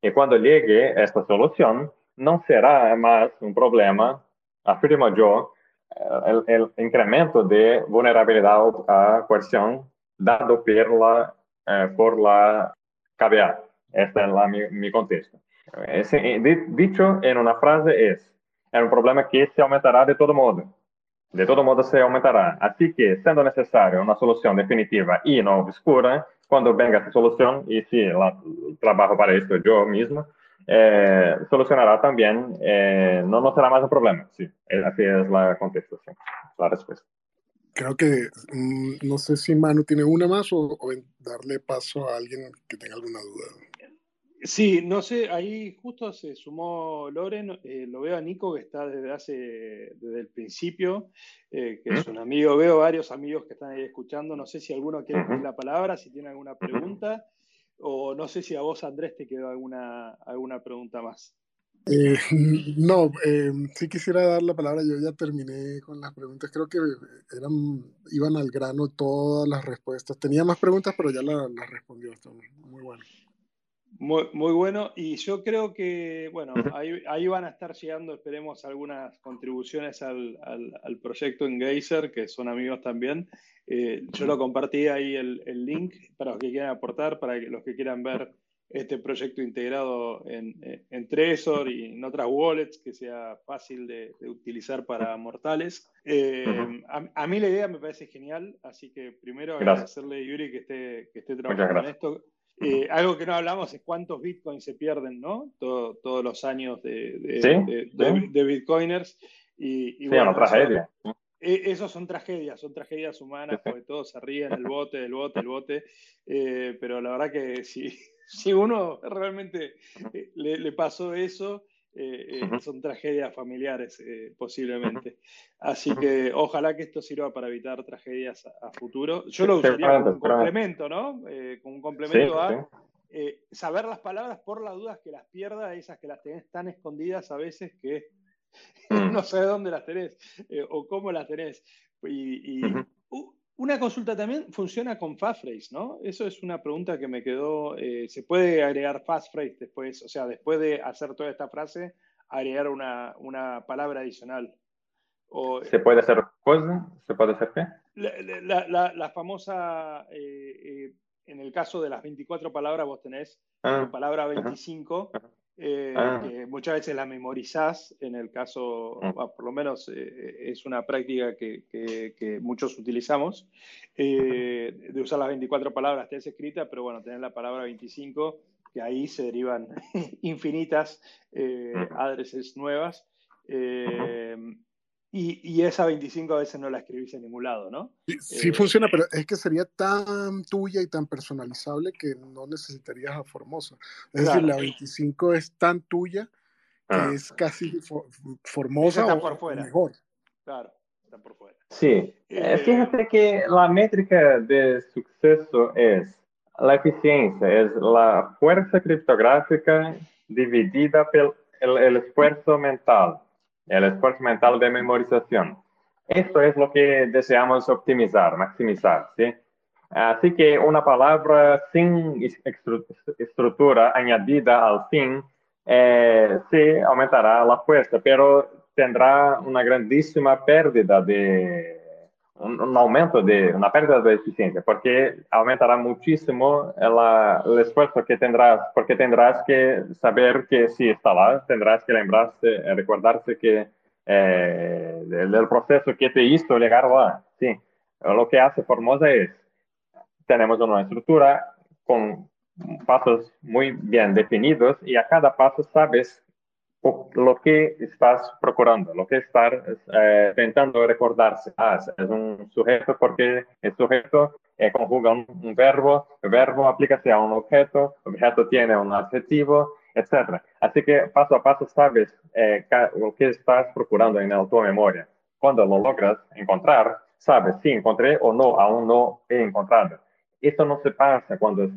Y cuando llegue esta solución, no será más un problema, afirmo yo, el, el incremento de vulnerabilidad a coerción dado por la, eh, por la KBA. Este es la, mi, mi, contexto. dicho en una frase es, es un problema que se aumentará de todo modo. De todo modo se aumentará. Así que, siendo necesaria una solución definitiva y no oscura, cuando venga esa solución, y si la, trabajo para esto yo mismo, eh, solucionará también, eh, no, no será más un problema. Sí, así es la contestación, la respuesta. Creo que, mm, no sé si Manu tiene una más o, o darle paso a alguien que tenga alguna duda. Sí, no sé, ahí justo se sumó Loren, eh, lo veo a Nico que está desde hace, desde el principio, eh, que es un amigo, veo varios amigos que están ahí escuchando, no sé si alguno quiere pedir la palabra, si tiene alguna pregunta, o no sé si a vos Andrés te quedó alguna, alguna pregunta más. Eh, [laughs] no, sí quisiera dar la palabra, yo ya terminé con las preguntas, creo que eran, iban al grano todas las respuestas, tenía más preguntas, pero ya las la respondió, muy bueno. Muy, muy, bueno, y yo creo que, bueno, ahí, ahí, van a estar llegando, esperemos, algunas contribuciones al, al, proyecto Engazer, que son amigos también. Eh, yo lo compartí ahí el, el, link para los que quieran aportar, para que, los que quieran ver este proyecto integrado en, en Trezor y en otras wallets que sea fácil de, de utilizar para mortales. Eh, a, a, mí la idea me parece genial, así que primero agradecerle a Yuri que esté, que esté trabajando en esto eh, algo que no hablamos es cuántos bitcoins se pierden, ¿no? todos los años de, de, bitcoiners. Y, bueno, tragedia. E, esos son tragedias, son tragedias humanas, porque todos se ríen, el bote, el bote, el bote. Eh, pero la verdad que si, [laughs] si uno realmente eh, le pasó eso, eh, eh, son tragedias familiares eh, posiblemente. Así que ojalá que esto sirva para evitar tragedias a, futuro. Yo lo usaría como un complemento, ¿no? como un complemento a saber las palabras por las dudas que las pierda, esas que las tenés tan escondidas a veces que [laughs] mm. no sé dónde las tenés o cómo las tenés. Y, una consulta también funciona con passphrase, ¿no? Eso es una pregunta que me quedó. Eh, ¿Se puede agregar passphrase después? O sea, después de hacer toda esta frase, agregar una, una palabra adicional. O, ¿Se puede hacer cosa? ¿Se puede hacer qué? La, la, la, famosa, eh, eh, en el caso de las 24 palabras, vos tenés la ah, palabra 25. Eh, ah. que muchas veces la memorizás, en el caso, ah. por lo menos eh, es una práctica que, que, muchos utilizamos, de usar las 24 palabras es escritas, pero bueno, tener la palabra 25, que ahí se derivan [laughs] infinitas adreses nuevas. Y, esa 25 a veces no la escribís en ningún lado, ¿no? Sí, eh, funciona, pero es que sería tan tuya y tan personalizable que no necesitarías a Formosa. Es decir, la 25 es tan tuya que ah. es casi Formosa está por fuera. mejor. Claro, está por fuera. Sí, eh, eh, fíjate que la métrica de suceso es la eficiencia, es la fuerza criptográfica dividida por el esfuerzo mental el esfuerzo mental de memorización. Esto es lo que deseamos optimizar, maximizar, ¿sí? Así que una palabra sin estructura añadida al fin eh, sí aumentará la fuerza, pero tendrá una grandísima pérdida de un, aumento de una pérdida de eficiencia, porque aumentará muchísimo el, esfuerzo que tendrás, porque tendrás que saber que si está lá, tendrás que lembrarse, eh, recordarse que eh, del, proceso que te hizo llegar lá. Sí, lo que hace Formosa es, tenemos una estructura con pasos muy bien definidos y a cada paso sabes lo que estás procurando, lo que estás eh, intentando recordarse. Ah, es un sujeto porque el sujeto eh, conjuga un, verbo, el verbo aplica a un objeto, el objeto tiene un adjetivo, etc. Así que paso a paso sabes eh, lo que estás procurando en tu memoria. Cuando lo logras encontrar, sabes si encontré o no, aún no he encontrado. Eso no se pasa cuando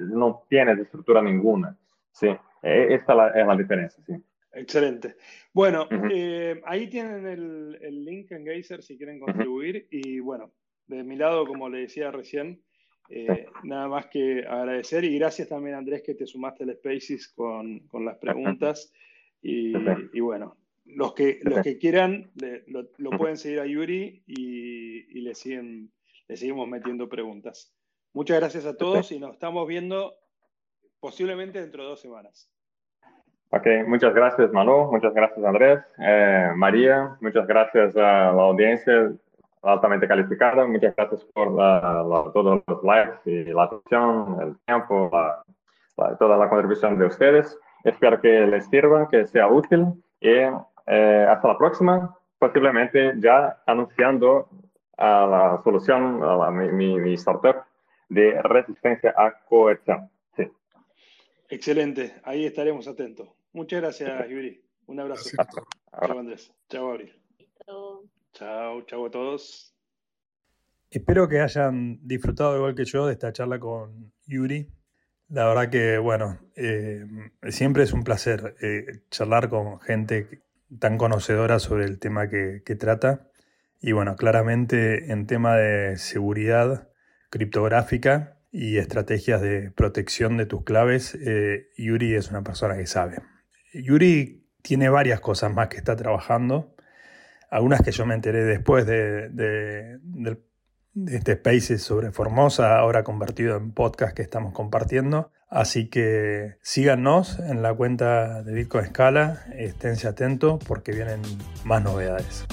no tienes estructura ninguna. ¿sí? Eh, esta es la diferencia, sí. Excelente. Bueno, eh, ahí tienen el, link en Geyser si quieren contribuir. Y bueno, de mi lado, como le decía recién, eh, nada más que agradecer. Y gracias también, Andrés, que te sumaste al Spaces con, las preguntas. Y, bueno, los que, los que quieran lo, pueden seguir a Yuri y, le, siguen, le seguimos metiendo preguntas. Muchas gracias a todos y nos estamos viendo posiblemente dentro de dos semanas. Ok, muchas gracias Manu, muchas gracias Andrés, eh, María, muchas gracias a la audiencia altamente calificada, muchas gracias por todos los likes y la atención, el tiempo, toda la contribución de ustedes. Espero que les sirva, que sea útil y eh, hasta la próxima, posiblemente ya anunciando a la solución, a mi, mi startup de resistencia a coerción. Excelente, ahí estaremos atentos. Muchas gracias, Yuri. Un abrazo. Chao, Andrés. Chao, Abril. Chao, chao a todos. Espero que hayan disfrutado igual que yo de esta charla con Yuri. La verdad que, bueno, eh, siempre es un placer eh, charlar con gente tan conocedora sobre el tema que, que trata. Y bueno, claramente en tema de seguridad criptográfica, y estrategias de protección de tus claves, eh, Yuri es una persona que sabe. Yuri tiene varias cosas más que está trabajando, algunas que yo me enteré después de, de, este Spaces sobre Formosa, ahora convertido en podcast que estamos compartiendo. Así que síganos en la cuenta de Bitcoin Scala, esténse atentos porque vienen más novedades.